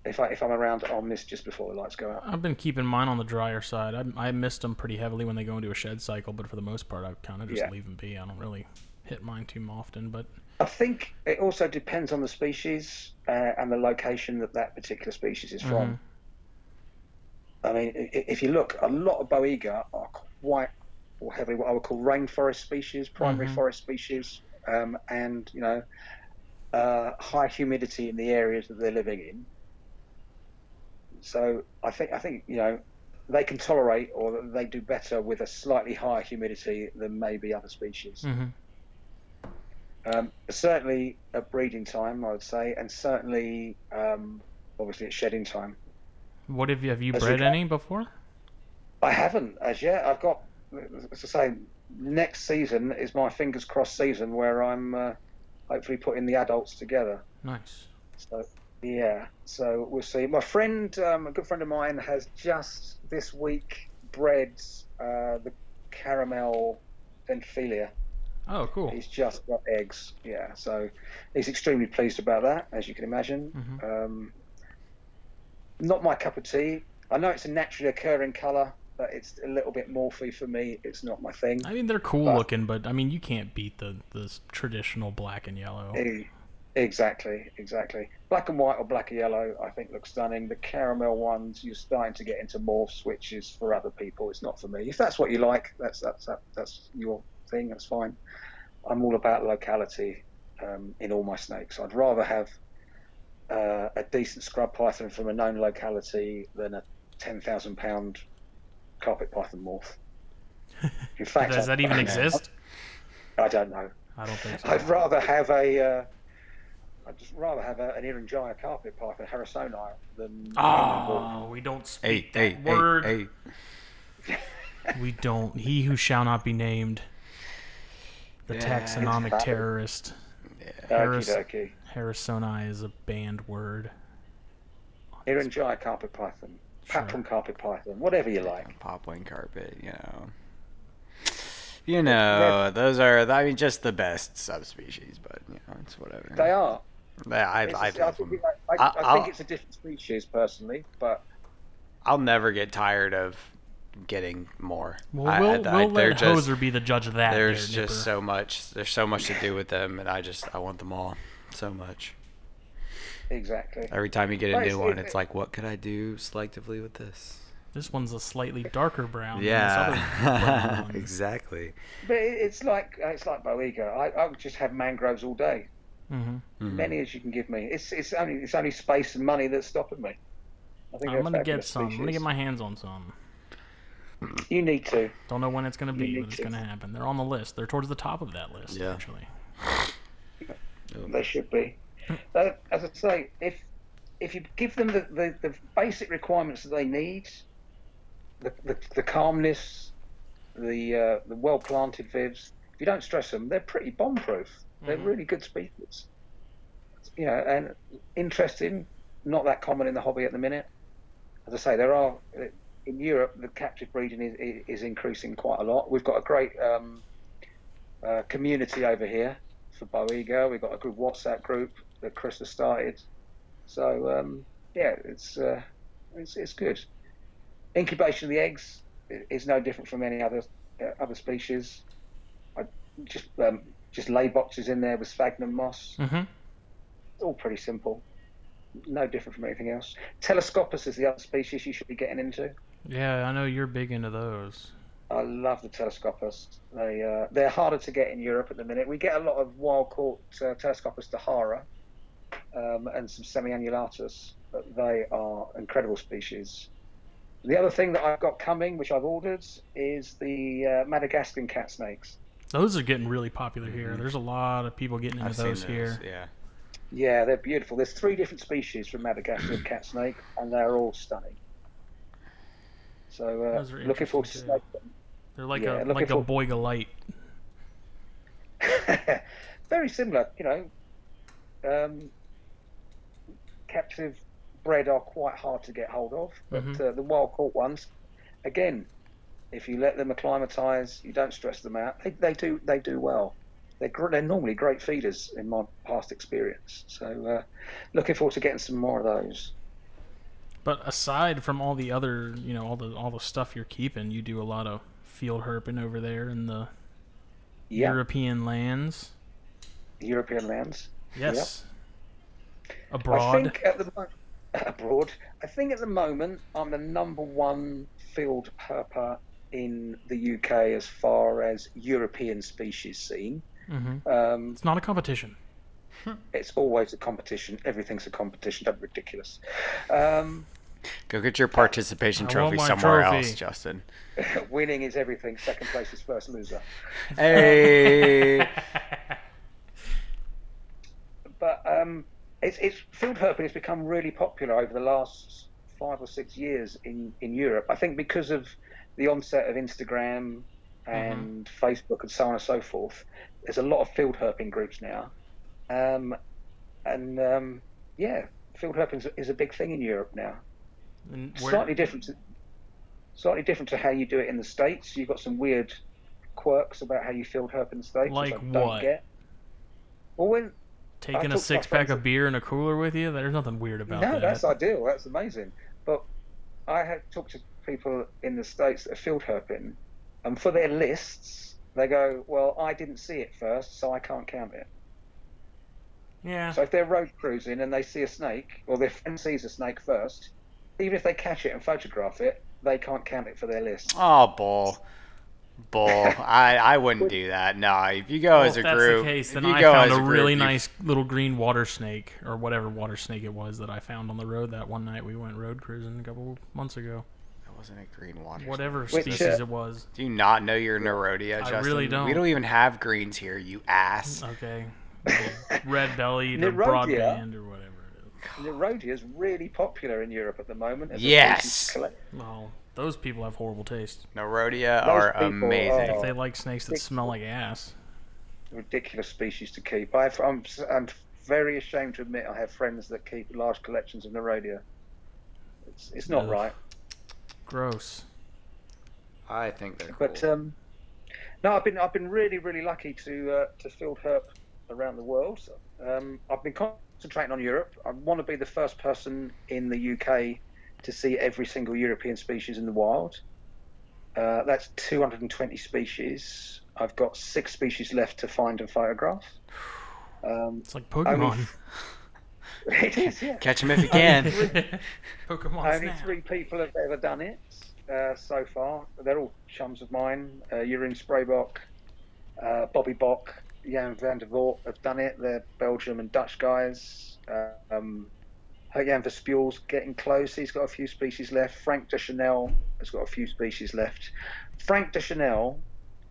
if I if I'm around, I'll mist just before the lights go out. I've been keeping mine on the drier side. I, I mist them pretty heavily when they go into a shed cycle, but for the most part, I kind of just Yeah. leave them be. I don't really hit mine too often, but I think it also depends on the species uh, and the location that that particular species is from. I mean, i- i- if you look, a lot of Boiga are quite or heavily what I would call rainforest species, primary Mhm. forest species, um, and you know, uh, high humidity in the areas that they're living in. So I think I think you know they can tolerate or they do better with a slightly higher humidity than maybe other species. hmm Um, certainly at breeding time, I would say, and certainly um, obviously at shedding time. what have you have you As bred any before? I haven't as yet. I've got, as I say, next season is my fingers crossed season where I'm uh, hopefully putting the adults together. Nice. So yeah, so we'll see. My friend, um, a good friend of mine, has just this week bred uh, the caramel dendrophila. Oh, cool. He's just got eggs. Yeah, so he's extremely pleased about that, as you can imagine. Mhm. Um, not my cup of tea. I know it's a naturally occurring colour, but it's a little bit morphy for me. It's not my thing. I mean, they're cool But- looking, but I mean, you can't beat the the traditional black and yellow. Exactly, exactly. Black and white or black and yellow, I think look stunning. The caramel ones, you're starting to get into morphs, which is for other people. It's not for me. If that's what you like, that's that's that, that's your thing. That's fine. I'm all about locality um, in all my snakes. I'd rather have uh, a decent scrub python from a known locality than a ten thousand pound carpet python morph. In fact, Does I- that even I- exist? I don't know. I don't think so. I'd rather have a. Uh, I'd just rather have a, an Irian Jaya carpet python Harrisoni than. Oh, we don't speak hey, that hey, word. hey. We don't. He who shall not be named. The Yeah. taxonomic terrorist. Okie Harris- Harrisoni is a banned word. Irian Jaya carpet python, Sure. Carpet python, whatever you like. Papuan carpet, you know. You know, those are, I mean, just the best subspecies, but, you know, it's whatever. They are. Yeah, I, It's I, I, think, them. it- I, I, I- I I'll- think it's a different species personally, but I'll never get tired of getting more. Well, we'll, I- I- we'll they're let just- Hoser be the judge of that. There's there, just Nipper. so much. There's so much to do with them, and I just I want them all so much. Exactly. Every time you get a Right, new so one, it- it's like, what could I do selectively with this? This one's a slightly darker brown. Yeah, Than brown exactly. But it's like it's like Boiga. I, I would just have mangroves all day, Mhm. Mhm. many as you can give me. It's it's only it's only space and money that's stopping me. I think I'm gonna get fabulous some. I'm gonna get my hands on some. You need to. Don't know when it's gonna be, You but it's to. gonna happen. They're on the list. They're towards the top of that list, Yeah. actually. They should be. Uh, as I say, if if you give them the, the, the basic requirements that they need, the, the, the calmness, the uh, the well planted vivs, if you don't stress them, they're pretty bomb proof. They're Mhm. really good speakers. You know, and interesting, not that common in the hobby at the minute. As I say, there are in Europe the captive breeding is, is, increasing quite a lot. We've got a great um, uh, community over here for Boiga. We've got a good WhatsApp group that Chris has started. So um, yeah, it's, uh, it's it's good. Incubation of the eggs is no different from any other uh, other species. I just um, just lay boxes in there with sphagnum moss. Mm-hmm. It's all pretty simple. No different from anything else. Telescopus is the other species you should be getting into. Yeah, I know you're big into those. I love the Telescopus. They uh, they're harder to get in Europe at the minute. We get a lot of wild caught uh, Telescopus dhara um, and some semi-annulatus, but they are incredible species. the other thing that I've got coming, which I've ordered, is the uh, Madagascan cat snakes. Those are getting really popular here. There's a lot of people getting into I've those those. here. Yeah. Yeah, they're beautiful. There's three different species from Madagascar cat snake, and they're all stunning. So uh, Those looking forward to interesting, snake. They're like Yeah, a looking like a for- boiga light. Very similar, you know. Um, captive bred are quite hard to get hold of, but Mhm. uh, the wild caught ones, again, if you let them acclimatise, you don't stress them out, they, they do they do well. They're gr- they're normally great feeders in my past experience. So uh, looking forward to getting some more of those. But aside from all the other, you know, all the all the stuff you're keeping, you do a lot of field herping over there in the Yeah, European lands. European lands. Yes. I think at the mo- abroad, I think at the moment I'm the number one field herper in the UK as far as European species seen. hmm Um, It's not a competition. it's always a competition. Everything's a competition. That's ridiculous. Um, Go get your participation I trophy somewhere trophy. else, Justin. winning is everything. Second place is first loser. Hey. But um, it's, it's field herping has become really popular over the last five or six years in, in Europe. I think because of the onset of Instagram and Facebook and so on and so forth. There's a lot of field herping groups now, um, and um, yeah, field herping is, is a big thing in Europe now. Where- Slightly different, to, slightly different to how you do it in the states. You've got some weird quirks about how you field herp in the states, Like I don't what? get. Well, when taking I a talked to my six pack of beer in a cooler with you? There's nothing weird about no, that. No, that's ideal. That's amazing. But I have talked to people in the states that are field herping, and for their lists, they go, "Well, I didn't see it first, so I can't count it." yeah. So if they're road cruising and they see a snake, or their friend sees a snake first, even if they catch it and photograph it, they can't count it for their list. Oh, bull. Bull. I, I wouldn't do that. No, if you go Well, as a that's group, the case, if then you I go found as a group, really you- nice little green water snake, or whatever water snake it was that I found on the road that one night we went road cruising a couple months ago. That wasn't a green water. Whatever Which, species uh, it was. Do you not know your Nerodia, I really We don't. We don't even have greens here, you ass. Okay. Red bellied or Nerodia? broadband or whatever it is. Nerodia is really popular in Europe at the moment. as Yes. species Well, those people have horrible taste. Nerodia Those are people amazing. are- If they like snakes that smell like ass. ridiculous species to keep. I've, I'm, I'm very ashamed to admit I have friends that keep large collections of Nerodia. It's, it's not Ugh. right. Gross. I think they're cool. But um, no, I've been I've been really really lucky to uh, to field herp around the world. Um, I've been concentrating on Europe. I want to be the first person in the UK to see every single European species in the wild. Uh, that's 220 species. I've got six species left to find and photograph. Um, It's like Only Pokemon. it is, yeah. Catch them if you can. Pokemon Only Snap. three people have ever done it uh, so far. They're all chums of mine. Uh, Jeroen Speybroeck, uh, Bobby Bok, Jan van der Voort have done it. They're Belgium and Dutch guys. Uh, um, Jan Verspul's getting close. He's got a few species left. Frank Deschandol has got a few species left. Frank Deschandol,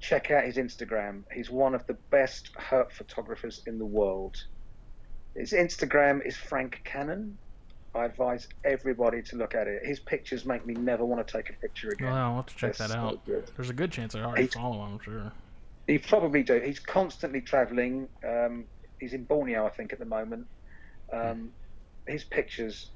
check out his Instagram. He's one of the best herp photographers in the world. His Instagram is Frank Cannon. I advise everybody to look at it. His pictures make me never want to take a picture again. Well, I'll have to check They're that so out. good. There's a good chance I already follow him, I'm sure. He probably do. He's constantly travelling. Um, he's in Borneo, I think, at the moment. Um, his pictures,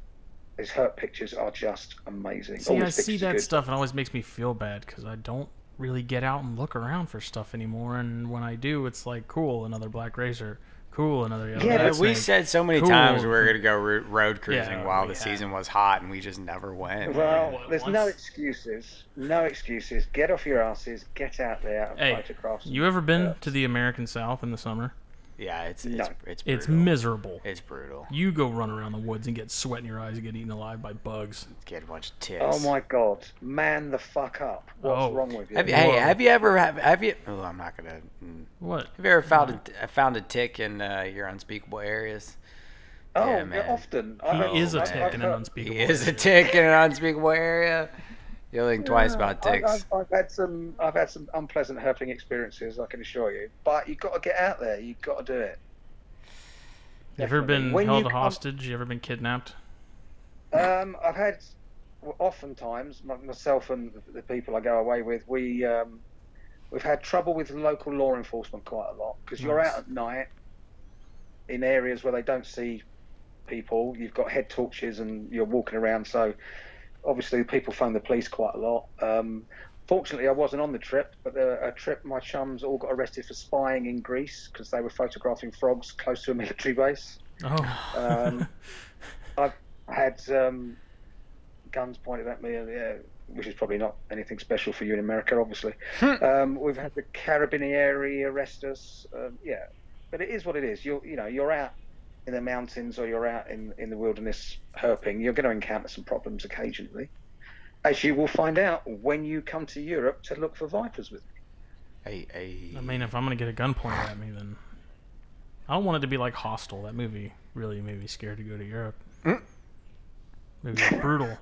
his hurt pictures, are just amazing. See, I see that stuff and it always makes me feel bad because I don't really get out and look around for stuff anymore. And when I do, it's like, cool, another black racer. Cool, another yellow Yeah, Yeah, red we snake. said so many Cool. times we were gonna go road cruising Yeah, while the have. season was hot, and we just never went. Well, What, there's no excuses. No excuses. Get off your asses. Get out there and Hey, photographs. You ever been Yeah. to the American South in the summer? Yeah, it's it's No. it's It's miserable. It's brutal. You go run around the woods and get sweat in your eyes and get eaten alive by bugs. Get a bunch of ticks. Oh my God, man, the fuck up! What's Oh. wrong with you? Have you, hey, have you ever have, have you? Oh, I'm not gonna. mm. What? Have you ever found a found a tick in uh, your unspeakable areas? oh, Yeah, yeah, man. often. He I've- is a I've- tick I've in an unspeakable. He is a tick in an unspeakable area. You'll think twice about I- ticks. I've, I've had some. I've had some unpleasant herping experiences. I can assure you. But you've got to get out there. You've got to do it. You ever been When held you come- hostage? You ever been kidnapped? Um, I've had well, oftentimes my- myself and the- the people I go away with. We um, we've had trouble with local law enforcement quite a lot because you're Nice. out at night in areas where they don't see people. You've got head torches and you're walking around. So obviously people phone the police quite a lot. Um, fortunately, I wasn't on the trip, but the, a trip my chums all got arrested for spying in Greece because they were photographing frogs close to a military base. Oh. Um, I've had um, guns pointed at me, and yeah, which is probably not anything special for you in America, obviously. um, we've had the Carabinieri arrest us. Um, yeah, but it is what it is. You're, you know, you're out in the mountains or you're out in, in the wilderness herping. You're going to encounter some problems occasionally, as you will find out when you come to Europe to look for vipers with me. Hey, hey. I mean, if I'm gonna get a gun pointed at me, then I don't want it to be like Hostel. That movie really made me scared to go to Europe. Mm. Movie was brutal.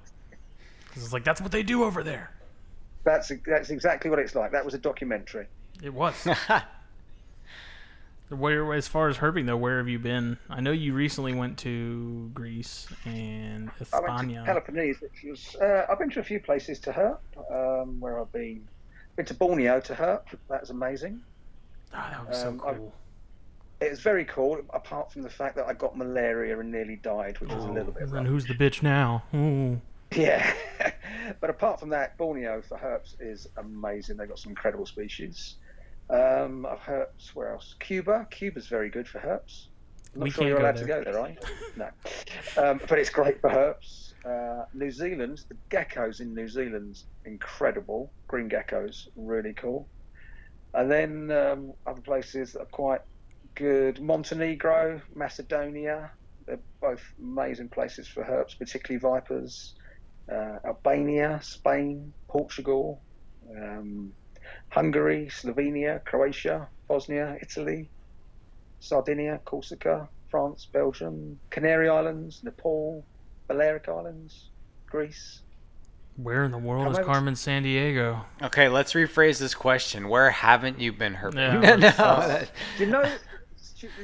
'Cause it's like that's what they do over there. That's that's exactly what it's like. That was a documentary. It was. Where, as far as herping though, where have you been? I know you recently went to Greece and I España. Peloponnese, which was uh, I've been to a few places to herp, um, where I've been. Been to Borneo to herp. That's amazing. Oh, that was so um, I- cool. It was very cool, apart from the fact that I got malaria and nearly died, which was a little bit And rough. who's the bitch now? Ooh. Yeah, but apart from that, Borneo for herps is amazing. They've got some incredible species. Um, I've herped where else? Cuba. Cuba's very good for herps. I'm not We sure you're allowed there. to go there, are you? No. Um, but it's great for herps. Uh, New Zealand, the geckos in New Zealand's incredible. Green geckos, really cool. And then um, other places that are quite good. Montenegro, Macedonia. They're both amazing places for herps, particularly vipers. Uh, Albania, Spain, Portugal, um, Hungary, Slovenia, Croatia, Bosnia, Italy, Sardinia, Corsica, France, Belgium, Canary Islands, Nepal, Balearic Islands, Greece. Where in the world Come is over- Carmen San Diego? Okay, let's rephrase this question. Where haven't you been hurt? Yeah, no, let's- that- Do you know,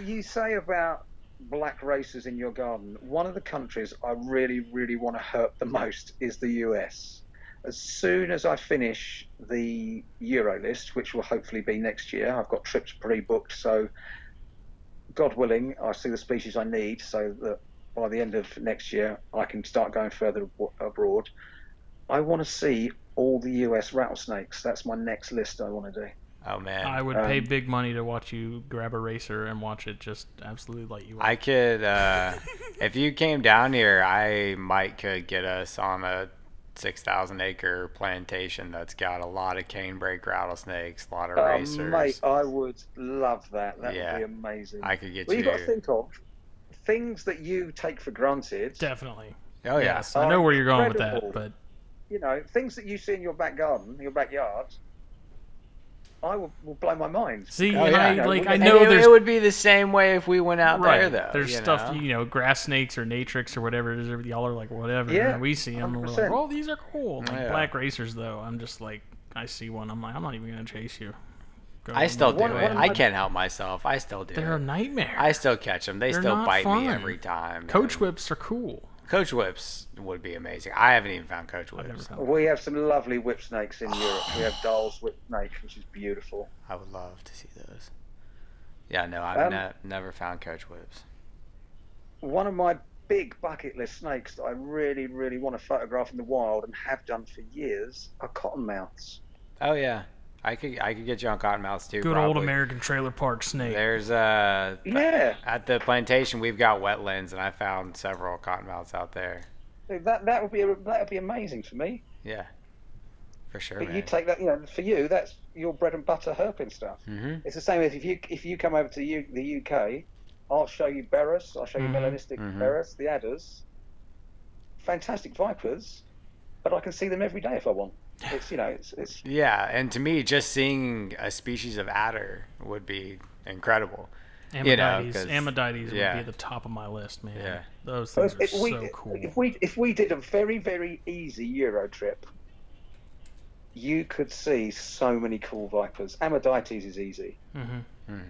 you say about black racers in your garden, one of the countries I really, really want to hurt the most is the US. As soon as I finish the Euro list, which will hopefully be next year, I've got trips pre booked, so God willing, I see the species I need so that by the end of next year I can start going further abo- abroad. I want to see all the US rattlesnakes. That's my next list I want to do. oh man, I would pay Um, big money to watch you grab a racer and watch it just absolutely light you up. I could, uh, if you came down here, I might could get us on a six thousand acre plantation that's got a lot of canebrake rattlesnakes, a lot of Oh, racers. mate, I would love that. That Yeah. would be amazing. I could get well, you. you've got to think of things that you take for granted. Definitely. oh yeah, Yes, I know where you're going with that, but You know, things that you see in your back garden, your backyard. I will, will blow my mind. see, Oh, yeah. I You know, like I know it, there's it would be the same way if we went out right. there, though. there's you stuff know? you know, grass snakes or natrix or whatever it is. Y'all are like whatever. Yeah, and we see them. and We're like, oh, these are cool. Like Yeah. black racers, though, I'm just like, I see one. I'm like, I'm not even gonna chase you. Go I still do One- it. one I can't help myself. I still do They're a nightmare. I still catch them. They They're still not bite me every time. Coach and- whips are cool. Coach whips would be amazing. I haven't even found coach whips. found We have some lovely whip snakes in Europe. We have Dahl's whip snake, which is beautiful. I would love to see those. Yeah, no, I've Um, ne- never found coach whips. One of my big bucket list snakes that I really, really want to photograph in the wild and have done for years are cottonmouths. Oh yeah, I could I could get you on cottonmouths too. Good old. American trailer park snake. There's uh Yeah, at the plantation we've got wetlands and I found several cottonmouths out there. that that would be that would be amazing for me. Yeah, for sure, But man. you take that, you know, for you, that's your bread and butter herping stuff. hmm It's the same as if you if you come over to the, U, the UK, I'll show you Berus, I'll show you Mhm, melanistic mhm. Berus, the adders, fantastic vipers, but I can see them every day if I want. It's you know, it's it's Yeah, and to me, just seeing a species of adder would be incredible. Ammodytes, you know, 'cause- Ammodytes would be at the top of my list, man. Yeah. Those But things are if we so cool. if we if we did a very very easy Euro trip, you could see so many cool vipers. Ammodytes is easy. Mm-hmm. Hmm.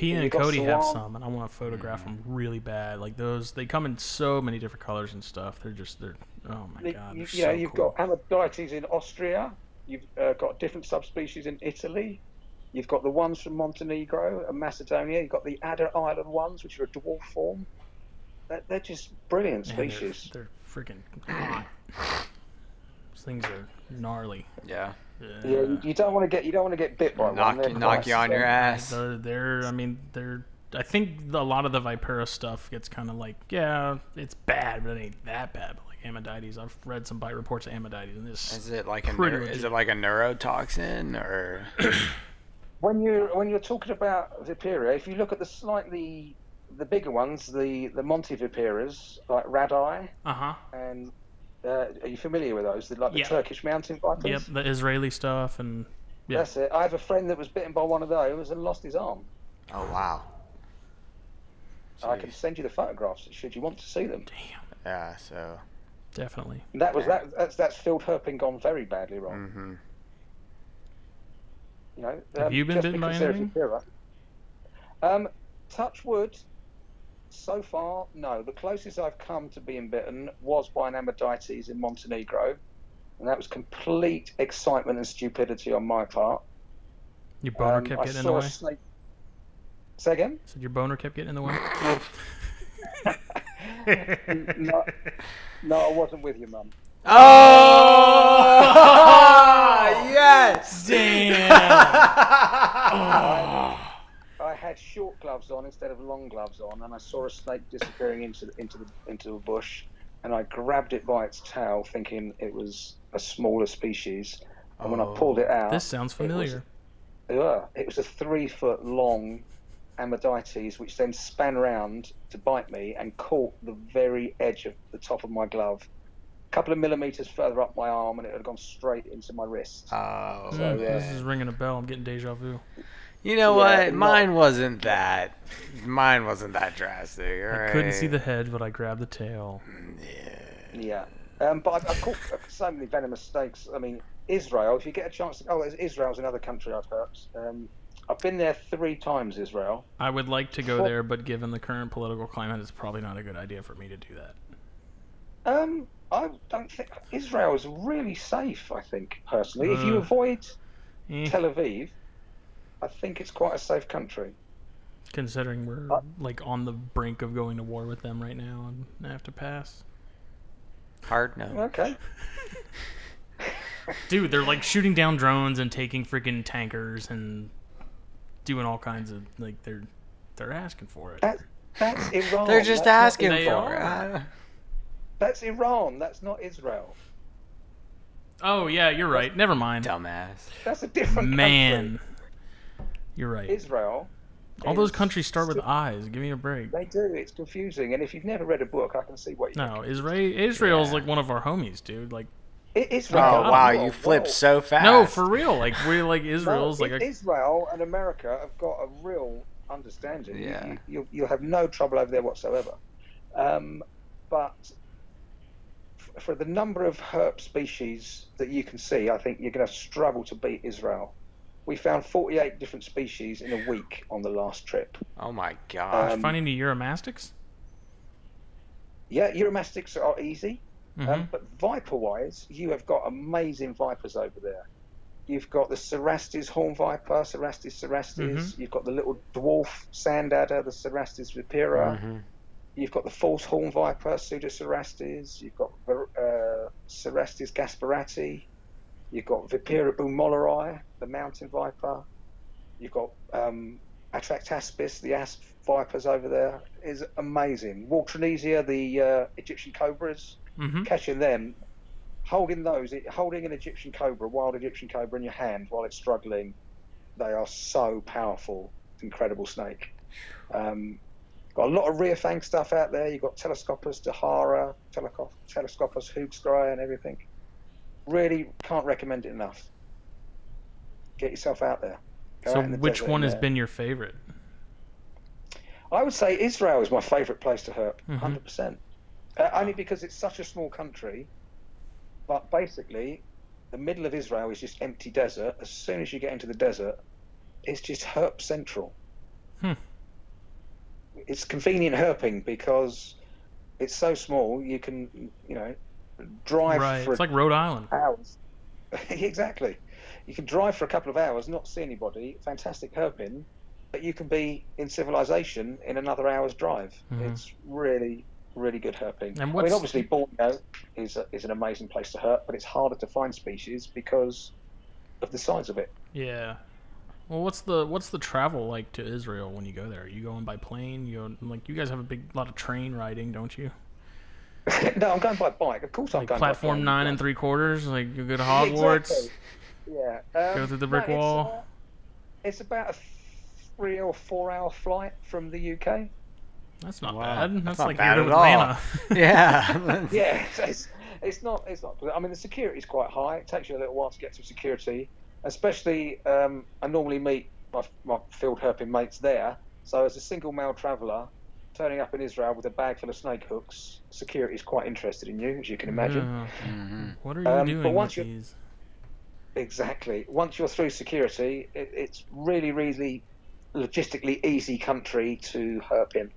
Pia You and got Cody have some, and I want to photograph them really bad. Like those, they come in so many different colors and stuff. They're just, they're, oh my You- god, you, they're you know, so you've cool. got Ammodytes in Austria. You've uh, got different subspecies in Italy. You've got the ones from Montenegro and Macedonia. You've got the Adder Island ones, which are a dwarf form. They're, they're just brilliant Man, they're- species. They're, freaking hot. Things are gnarly. Yeah. Yeah, you, you don't want to get you don't want to get bit by one. Knock, They're knock you on your ass. They're, they're, I mean, they're. I think the, a lot of the Vipera stuff gets kind of like, yeah, it's bad, but it ain't that bad. But like Ammodytes, I've read some bite reports of Ammodytes, and this Is it like a Pretty neur- is it like a neurotoxin or? When you when you're talking about Vipera, if you look at the slightly the bigger ones, the the Montiviperas like Raddei, uh huh. and uh, are you familiar with those? Like the Yeah. Turkish mountain vipers. Yep, the Israeli stuff, and yeah. That's it. I have a friend that was bitten by one of those and lost his arm. Oh wow. I can send you the photographs should you want to see them. damn, Yeah. So. definitely. And that was that. That's that's field Herping gone very badly wrong. Mm-hmm. You know. Have um, you been just bitten by because they're anything? Vipera. Um, touch wood. So far, no. The closest I've come to being bitten was by an Ammodytes in Montenegro, and that was complete excitement and stupidity on my part. Your boner Um, kept I getting in the saw a way. snake. Say again? Said your boner kept getting in the way. no, no, I wasn't with you, Mum. Oh yes. Damn. I had short gloves on instead of long gloves on, and I saw a snake disappearing into the, into the into a bush, and I grabbed it by its tail, thinking it was a smaller species. And when I pulled it out, this sounds it was- familiar. yeah, it was a three foot long Ammodytes, which then span round to bite me and caught the very edge of the top of my glove, a couple of millimeters further up my arm, and it had gone straight into my wrist. Oh. So, Mm, yeah. This is ringing a bell. I'm getting deja vu. You know Yeah, what? not- Mine wasn't that. Mine wasn't that drastic. I couldn't see the head, but I grabbed the tail. Yeah. Um, but I've, I've caught so many venomous snakes. I mean, Israel, if you get a chance to. Oh, Israel's another country I've heard. Um, I've been there three times, Israel. I would like to go Well- there, but given the current political climate, it's probably not a good idea for me to do that. Um, I don't think. Israel is really safe, I think, personally. if you Uh, avoid Eh, Tel Aviv, I think it's quite a safe country. considering we're Uh, like on the brink of going to war with them right now, and I have to pass. Hard no. Okay. Dude, they're like shooting down drones and taking freaking tankers and doing all kinds of like they're they're asking for it. That, that's Iran. They're just That's asking They for are. it. Uh, That's Iran. That's not Israel. Oh yeah, you're right. Never mind. Dumbass. That's a different Man, you're right. Israel. All those countries start with I's. Give me a break. They do. It's confusing. And if you've never read a book, I can see what you No, Israel Israel's Yeah. like one of our homies, dude. Like I- Oh Israel. Wow, you flipped whoa. so fast. no, for real. Like we like No, Israel's like I- a, Israel and America have got a real understanding. You- Yeah. You, you'll, you'll have no trouble over there whatsoever. Um, but f- for the number of herp species that you can see, I think you're going to struggle to beat Israel. We found 48 different species in a week on the last trip. Oh my god. Um, finding the Uromastyx. Yeah, Uromastyx are easy. hmm Um, but viper wise, you have got amazing vipers over there. You've got the Cerastes horn viper, Cerastes cerastes. You've got the little dwarf sand adder, the Cerastes vipera. Mhm. You've got the false horn viper, Pseudocerastes. You've got uh, Cerastes gasperettii. You've got Vipera bornmuelleri, the mountain viper. You've got um, Atractaspis, the asp vipers over there. Is amazing. Walterinnesia, the uh, Egyptian cobras hmm catching them, holding those, holding an Egyptian cobra, a wild Egyptian cobra in your hand while it's struggling, they are so powerful. Incredible snake. Um, got a lot of rear fang stuff out there. You've got Telescopus, Dhara, Telescopus, Hoogstry, and everything. Really can't recommend it enough. Get yourself out there. Go So out which one has been your favorite? I would say Israel is my favourite place to herp, Mhm. 100%. Uh, only because it's such a small country, but basically, the middle of Israel is just empty desert. As soon as you get into the desert, it's just herp central. Hmm. It's convenient herping because it's so small. You can, you know, drive right. for It's like Rhode Island. hours. exactly. You can drive for a couple of hours, not see anybody. Fantastic herping, but you can be in civilization in another hour's drive. Mhm. It's really, really good herping. And I mean, obviously, Borneo is a, is an amazing place to herp, but it's harder to find species because of the size of it. Yeah. Well, what's the what's the travel like to Israel when you go there? Are you going by plane? You like you guys have a big lot of train riding, don't you? no, I'm going by bike. Of course, I'm Like going platform by plane. nine and three quarters. Like you go to Hogwarts. Exactly. Yeah. Um, Go through the brick no, it's, wall. uh, It's about a three or four hour flight from the UK. That's not Wow. bad. That's, That's not like bad here to at all. Atlanta. Yeah. Yeah, it's, it's, it's not. It's not. I mean, the security is quite high. It takes you a little while to get through security, especially. Um, I normally meet my, my field herping mates there. So as a single male traveller, turning up in Israel with a bag full of snake hooks, security is quite interested in you, as you can imagine. Yeah. Mhm. What are you Um, but once with you- these? Exactly. Once you're through security, it, it's really, really logistically easy country to herp in.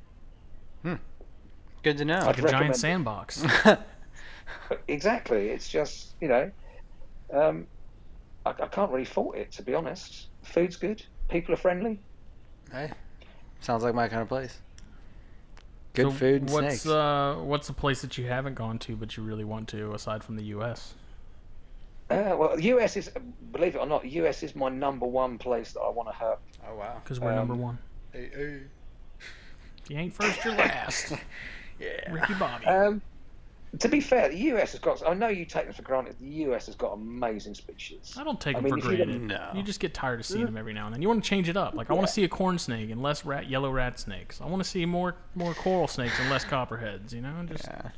Good to know. Like a recommend giant sandbox. Exactly. It's just you know, um, I, I can't really fault it to be honest. Food's good. People are friendly. hey, sounds like my kind of place. Good So food and what's snakes. uh what's the place that you haven't gone to but you really want to aside from the U.S. Uh, well, the US is, believe it or not, US is my number one place that I want to herp. oh wow. Because we're Um, number one. If you ain't first, you're last. Yeah. Ricky Bobby. Um, to be fair, the US has got. I know you take them for granted. The US has got amazing species. I don't take I them mean, for if you granted. No. You just get tired of seeing them every now and then. You want to change it up. Like I want to see a corn snake and less rat, yellow rat snakes. I want to see more more coral snakes and less copperheads. You know, just Yeah.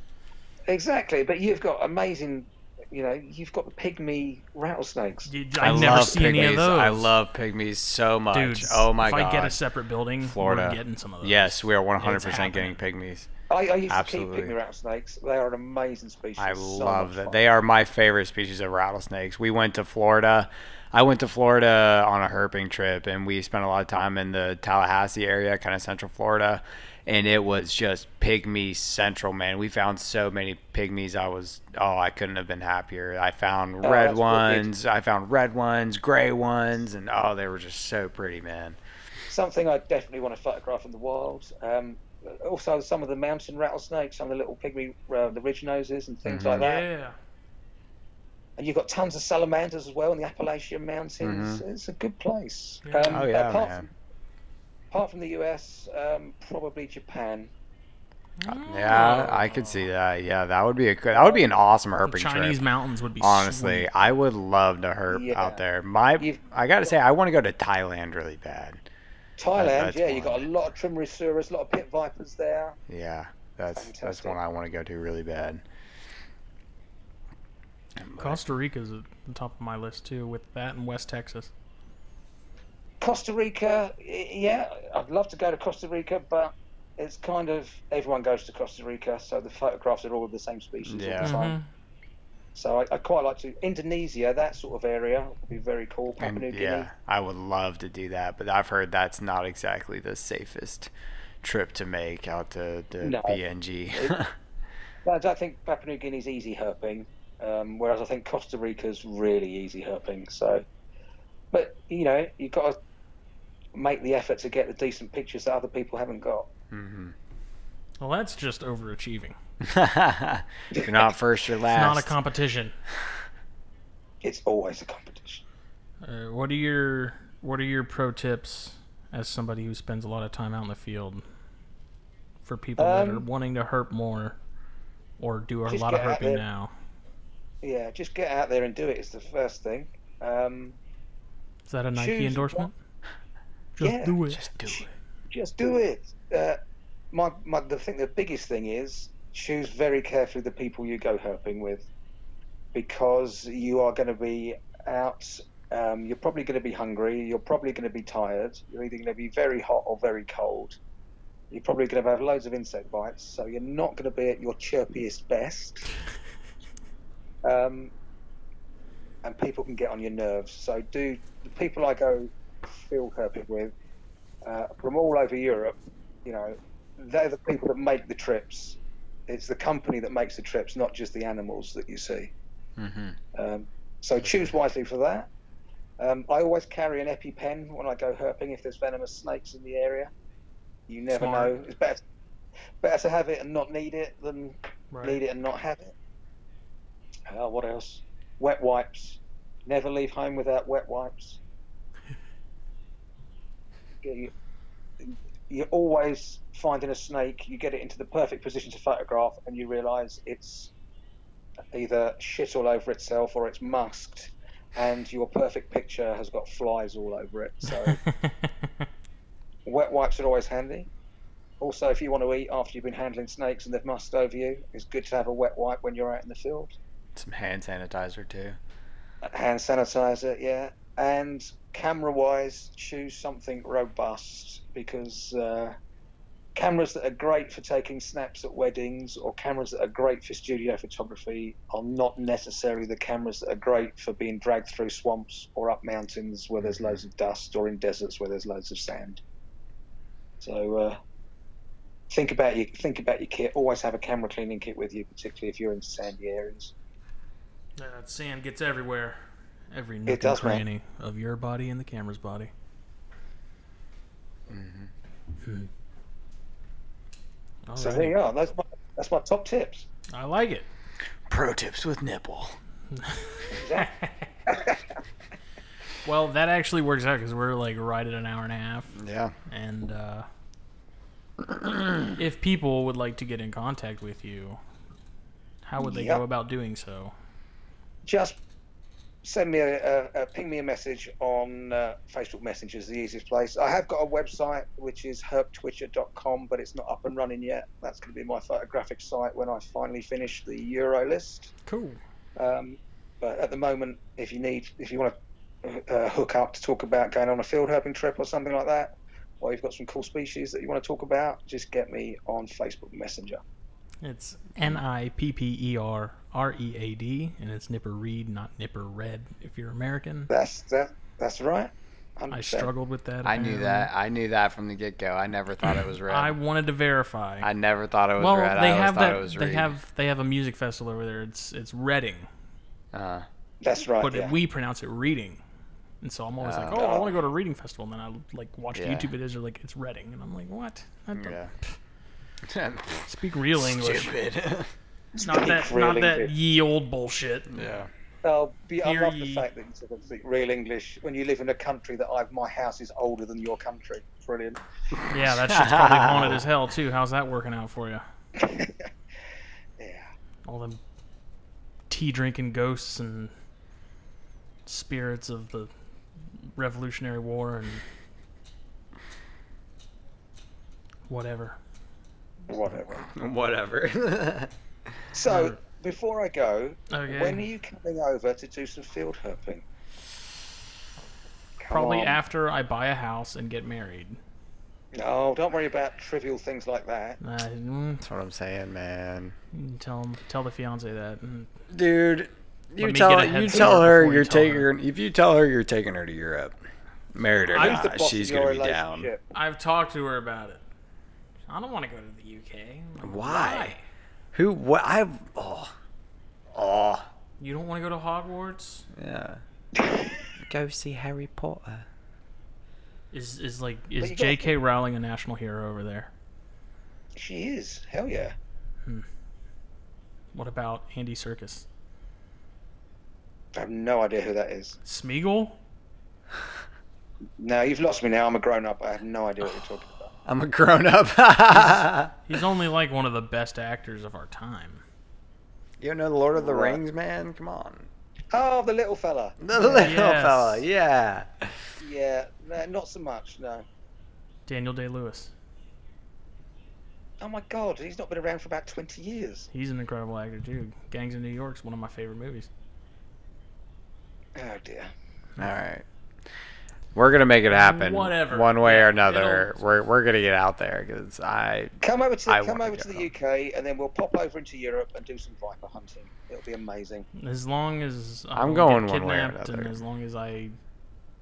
Exactly, but you've got amazing. You know, you've got the pygmy rattlesnakes. you, I, I, never see pygmies. any of those. I love pygmies so much. Dude, oh my if god. I get a separate building, Florida. we're getting some of those. Yes, we are 100% getting pygmies. I, I used Absolutely. to keep pygmy rattlesnakes. They are an amazing species. I So love that. They are my favorite species of rattlesnakes. We went to Florida. I went to Florida on a herping trip, and we spent a lot of time in the Tallahassee area, kind of central Florida, and it was just pygmy central, man. We found so many pygmies. I was, oh, I couldn't have been happier. I found Oh, red ones. I found red ones, gray ones, and oh, they were just so pretty, man. Something I definitely want to photograph in the wild. Um, also, some of the mountain rattlesnakes, some of the little pygmy, uh, the ridge noses and things Mhm. like that. Yeah. And you've got tons of salamanders as well in the Appalachian Mountains. It's a good place. Yeah. Um, Oh yeah, apart, man. apart from the US, um, probably Japan. Yeah, I could see that. Yeah, that would be a good. That would be an awesome herping Chinese trip. Chinese mountains would be Honestly, sweet. I would love to herp Yeah. out there. My, You've- I gotta say, I want to go to Thailand really bad. Thailand, that's yeah, you've got a lot of Trimeresurus, a lot of pit vipers there. Yeah, that's that's one I want to go to really bad. But- Costa Rica's at the top of my list too, with that and West Texas. Costa Rica, yeah, I'd love to go to Costa Rica, but it's kind of everyone goes to Costa Rica, so the photographs are all of the same species Yeah. all the time. Mhm. So I, I quite like to Indonesia, that sort of area would be very cool. Papua New Guinea. yeah, I would love to do that, but I've heard that's not exactly the safest trip to make out to, the No. PNG. No, I don't think Papua New Guinea's easy herping, um, whereas I think Costa Rica's really easy herping. So, but you know, you've got to make the effort to get the decent pictures that other people haven't got. hmm Well, that's just overachieving. You're not first, you're last. It's not a competition. It's always a competition. Uh, what are your What are your pro tips as somebody who spends a lot of time out in the field for people that are Um, wanting to herp more or do a lot of get out herping now? Yeah, just get out there and do it. it. Is the first thing. Um, Is that a Nike Choose endorsement? Just Yeah, do it. Just do it. just do it. Uh, my, my, the thing, the biggest thing is choose very carefully the people you go herping with, because you are going to be out. Um, you're probably going to be hungry. You're probably going to be tired. You're either going to be very hot or very cold. You're probably going to have loads of insect bites, so you're not going to be at your chirpiest best. Um, and people can get on your nerves. So do the people I go field herping with uh, from all over Europe, you know, they're the people that make the trips. It's the company that makes the trips, not just the animals that you see. Mm-hmm. Um, so choose wisely for that. Um, I always carry an EpiPen when I go herping if there's venomous snakes in the area. You never Smart. know. It's better better to have it and not need it than Right. need it and not have it. Uh, what else? Wet wipes. Never leave home without wet wipes. you, you're always finding a snake. You get it into the perfect position to photograph, and you realise it's either shit all over itself or it's musked, and your perfect picture has got flies all over it. So wet wipes are always handy. Also, if you want to eat after you've been handling snakes and they've musked over you, it's good to have a wet wipe when you're out in the field. Some hand sanitizer too. Hand sanitizer, yeah. And camera wise, choose something robust because uh, cameras that are great for taking snaps at weddings or cameras that are great for studio photography are not necessarily the cameras that are great for being dragged through swamps or up mountains where there's loads of dust or in deserts where there's loads of sand. So uh, think about your think about your kit. Always have a camera cleaning kit with you, particularly if you're in sandy areas. That sand gets everywhere. Every nook and does, man. cranny of your body and the camera's body. Mm-hmm. So Alrighty. there you are. That's my that's my top tips. I like it. Pro tips with nipple. Well, that actually works out because we're like right at an hour and a half. Yeah. And uh, if people would like to get in contact with you, how would they Yep. go about doing so? Just send me a, a, a ping me a message on uh, Facebook Messenger is the easiest place. I have got a website which is herptwitcher.com, but it's not up and running yet. That's going to be my photographic site when I finally finish the Euro list. Cool. Um, but at the moment, if you need, if you want to uh, hook up to talk about going on a field herping trip or something like that, or you've got some cool species that you want to talk about, just get me on Facebook Messenger. It's N I P P E R R E A D, and it's Nipper Read, not Nipper Red. If you're American, That's that. That's right. 100%. I struggled with that. I knew that. I knew that from the get go. I never thought it was red. I I, wanted to verify. I never thought it was well, red. they I have that. it was They Reed. have they have a music festival over there. It's it's Reading, Uh, That's right. but yeah. we pronounce it Reading. And so I'm always like, Oh. oh, I want to go to Reading Festival. And then I like watch Yeah. YouTube videos. They're like, it's Reading, and I'm like, what? That don't- yeah. Speak real English, Stupid. not that not that English. ye old bullshit. yeah. Oh, be, I Hear love ye. the fact that you sort of speak real English when you live in a country that I've. My house is older than your country. Brilliant. Yeah, that shit's probably haunted as hell too. How's that working out for you? Yeah. All them tea drinking ghosts and spirits of the Revolutionary War and whatever. Whatever. Whatever. So before I go, Okay. when are you coming over to do some field herping? Come Probably on. after I buy a house and get married. No, don't worry about trivial things like that. Uh, That's what I'm saying, man. you tell 'em- tell the fiance that. Dude, you tell get a head you tell her you you're tell taking her. if you tell her you're taking her to Europe, married or I'm not, she's gonna be down. I've talked to her about it. I don't want to go to the UK. I'm Why? Who? What? I. Oh. Oh. You don't want to go to Hogwarts? Yeah. Go see Harry Potter. Is is like you is got- J.K. Rowling a national hero over there? She is. Hell yeah. Hmm. What about Andy Serkis? I have no idea who that is. Smeagol? No, you've lost me now. I'm a grown up. I have no idea what you're talking about. I'm a grown up. He's only like one of the best actors of our time. you don't know the Lord of the Right. Rings, man? Come on. Oh, the little fella. The little Yes. fella, yeah. Yeah, no, not so much. No. Daniel Day Lewis. Oh my God, he's not been around for about 20 years. He's an incredible actor too. Gangs of New York's one of my favorite movies. Oh dear. All right. We're gonna make it happen. Whatever. One way Yeah, or another. it'll- We're we're gonna get out there because I. Come over to I come over to the UK, and then we'll pop over into Europe and do some viper hunting. It'll be amazing. As long as I I'm going one way or kidnapped, and as long as I,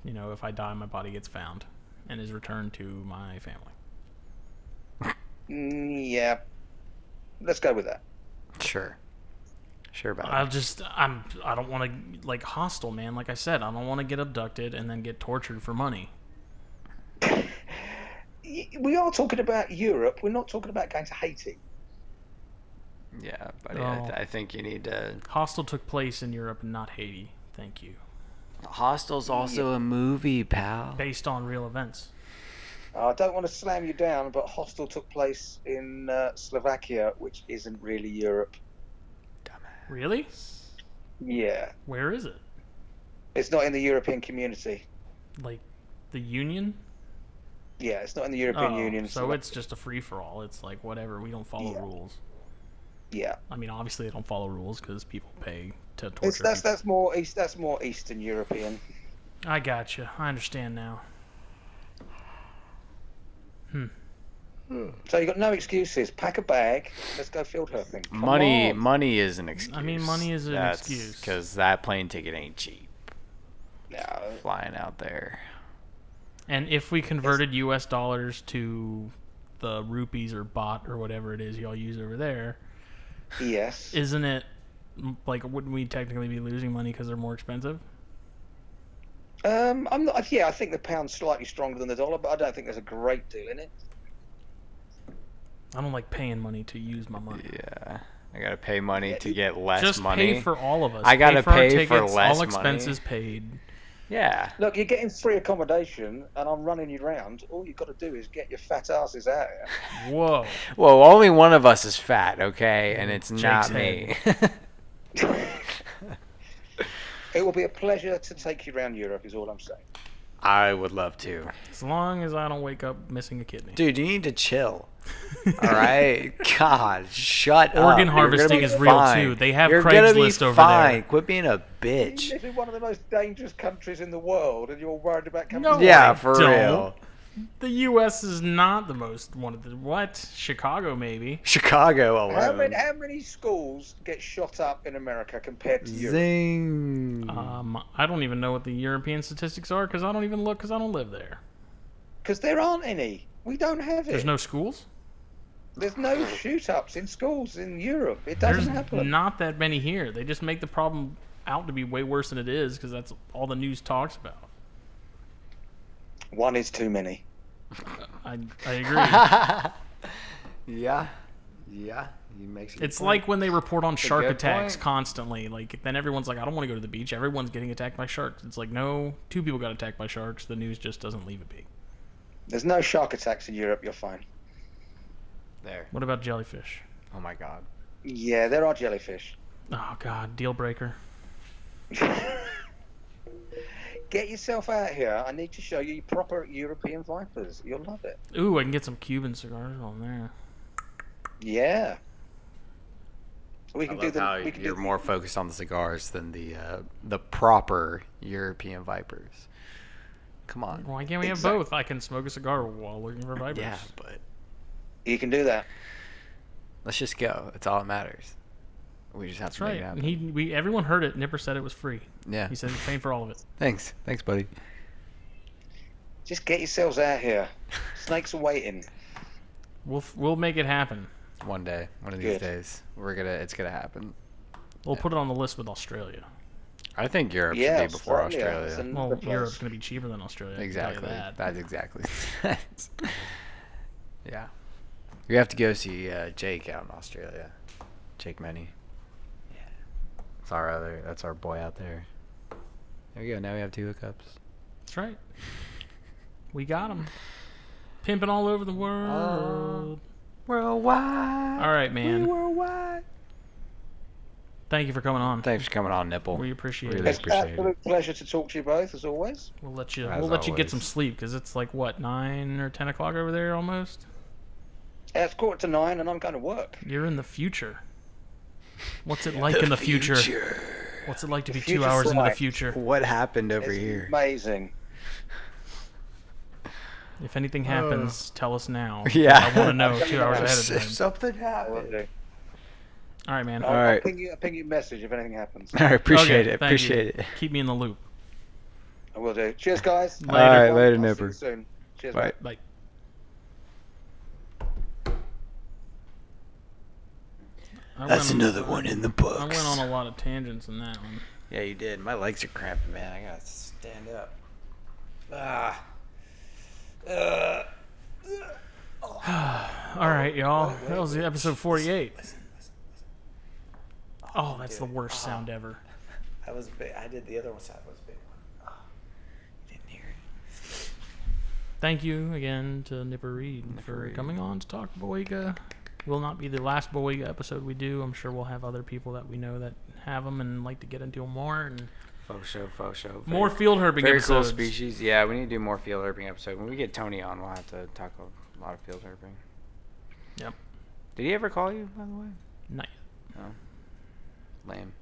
you know, if I die, my body gets found and is returned to my family. Mm, yeah, let's go with that. Sure. Sure about I'll just I'm I don't want to like hostile man. Like I said, I don't want to get abducted and then get tortured for money. We are talking about Europe. We're not talking about going to Haiti. Yeah, but Oh. I, I think you need to. Hostel took place in Europe, and not Haiti. Thank you. Hostel's also a movie, pal. Based on real events. I don't want to slam you down, but Hostel took place in uh, Slovakia, which isn't really Europe. Really? Yeah, Where is it? it's not in the European community. Like the Union? Yeah, it's not in the European Oh, Union. So it's just a free for all. It's like whatever. We don't follow Yeah. rules. yeah. I mean, obviously they don't follow rules because people pay to torture. It's, that's people. that's more east. That's more Eastern European. I got you. I understand now. Hmm. So you got no excuses. Pack a bag. Let's go field herping. Come Money, on. money is an excuse. I mean, money is an excuse. because that plane ticket ain't cheap. No. Flying out there. And if we converted U.S. dollars to the rupees or baht or whatever it is y'all use over there, Yes. isn't it like wouldn't we technically be losing money because they're more expensive? Um, I'm not. Yeah, I think the pound's slightly stronger than the dollar, but I don't think there's a great deal in it. I don't like paying money to use my money. Yeah, I gotta pay money Yeah, to get less Just money. pay for all of us. I gotta for our pay for tickets, less all money. expenses paid. yeah, Look, you're getting free accommodation, and I'm running you round. All you've got to do is get your fat asses out here. Whoa. Well, only one of us is fat, okay, and it's Jake's not me. It will be a pleasure to take you around Europe. Is all I'm saying. I would love to, As long as I don't wake up missing a kidney. dude. You need to chill. All right, God, shut up. Organ harvesting is real, fine. too. They have You're gonna be Craigslist over fine. there. Quit being a You bitch. live in one of the most dangerous countries in the world, and you're worried about coming. No. Yeah, for don't. real. The U.S. is not the most one of the what? Chicago maybe. Chicago How alone. many, how many schools get shot up in America compared to Europe? Zing. Um, I don't even know what the European statistics are because I don't even look because I don't live there. Because there aren't any. We don't have it. There's no schools. There's no shoot-ups in schools in Europe. It doesn't happen. not that many here. They just make the problem out to be way worse than it is because that's all the news talks about. One is too many. I I agree. yeah, yeah. You makes It's point. like when they report on shark attacks point. constantly. Like then everyone's like, I don't want to go to the beach. Everyone's getting attacked by sharks. It's like no, two people got attacked by sharks. The news just doesn't leave it be. There's no shark attacks in Europe. You're fine. There. What about jellyfish? Oh my God. Yeah, there are jellyfish. Oh God, deal breaker. Get yourself out here. I need to show you proper European vipers. You'll love it. Ooh, I can get some Cuban cigars on there. Yeah. We I can do love the. how we can you're do more focused on the cigars than the uh, the proper European vipers. Come on. Why can't we have both? I can smoke a cigar while looking for vipers. Yeah, but You can do that. let's just go. That's all that matters. We just have That's to right. make it happen. he, we, everyone heard it. Nipper said it was free. yeah. He said he's paying for all of it. Thanks. Thanks, buddy. Just get yourselves out here. Snakes are waiting. We'll we'll make it happen. One day, one of Good. these days, we're gonna. It's gonna happen. We'll put it on the list with Australia. I think Europe yeah, should be before Australia. Australia. Well, place. Europe's going to be cheaper than Australia. I can tell you Exactly. that. That's exactly. yeah. We have to go see uh, Jake out in Australia. Jake Menny. Yeah. It's our other. That's our boy out there. There we go. Now we have two hookups. That's right. We got him. Pimping all over the world. Worldwide. all right, man. Worldwide. Thank you for coming on. Thanks for coming on, Nipple. We appreciate Really it. It's appreciate it. absolute pleasure to talk to you both, as always. We'll let you. As we'll let you get some sleep because it's like what nine or ten o'clock over there almost. Uh, It's quarter to nine, and I'm going to work. You're in the future. What's it like in the future? What's it like to The be two future's hours into the future? What happened over It's here? amazing. If anything happens, tell us now. Yeah. I want to know two hours ahead of time. If something I will happened. All right, man. I'll, I'll ping you, I'll ping you a message if anything happens. All right, appreciate Okay, it. thank you. Appreciate it. Keep me in the loop. I will do. Cheers, guys. Later. All right, I'll later, see you Nipper. soon. Cheers, Bye. Bye. I That's went- another one in the books. I went on a lot of tangents in that one. Yeah, you did. My legs are cramping, man. I gotta stand up. Ah. Uh. All right, y'all. That was the episode 48. Oh, that's the worst sound ever. That was big. I did the other one side was a big one. Oh, you didn't hear it. Thank you again to Nipper Read for Read. coming on to talk Boiga. Will not be the last Boiga episode we do. I'm sure we'll have other people that we know that have them and like to get into them more and Faux show, faux show. more field herping Very episodes. cool species. Yeah, we need to do more field herping episode. When we get Tony on, we'll have to talk a lot of field herping. Yep. Did he ever call you, by the way? Not Lame.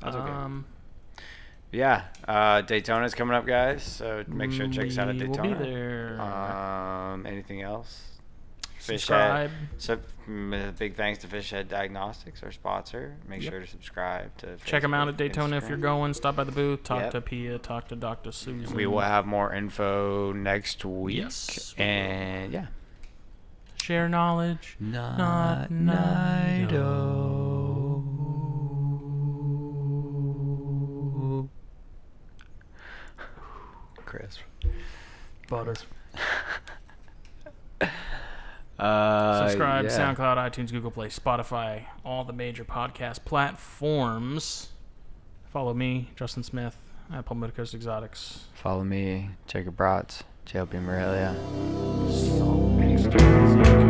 That's okay. Um, Yeah, uh, Daytona's coming up, guys. So make sure to check us out at Daytona. we will Daytona. be there. Um, anything else? Subscribe. So, mm, big thanks to Fishhead Diagnostics, our sponsor. Make Yep. sure to subscribe to. Check them out at Facebook, Daytona if you're going. Stop by the booth. Talk Yep. to Pia. Talk to Dr. Susan. We will have more info next week. Yes, we will. And yeah. share knowledge. Not Nido. Chris. Butter. Uh, Subscribe. yeah. SoundCloud, iTunes, Google Play, Spotify, all the major podcast platforms. Follow me, Justin Smith, at Palmetto Coast Exotics. Follow me, Jacob Bratz, JLB Morelia. So,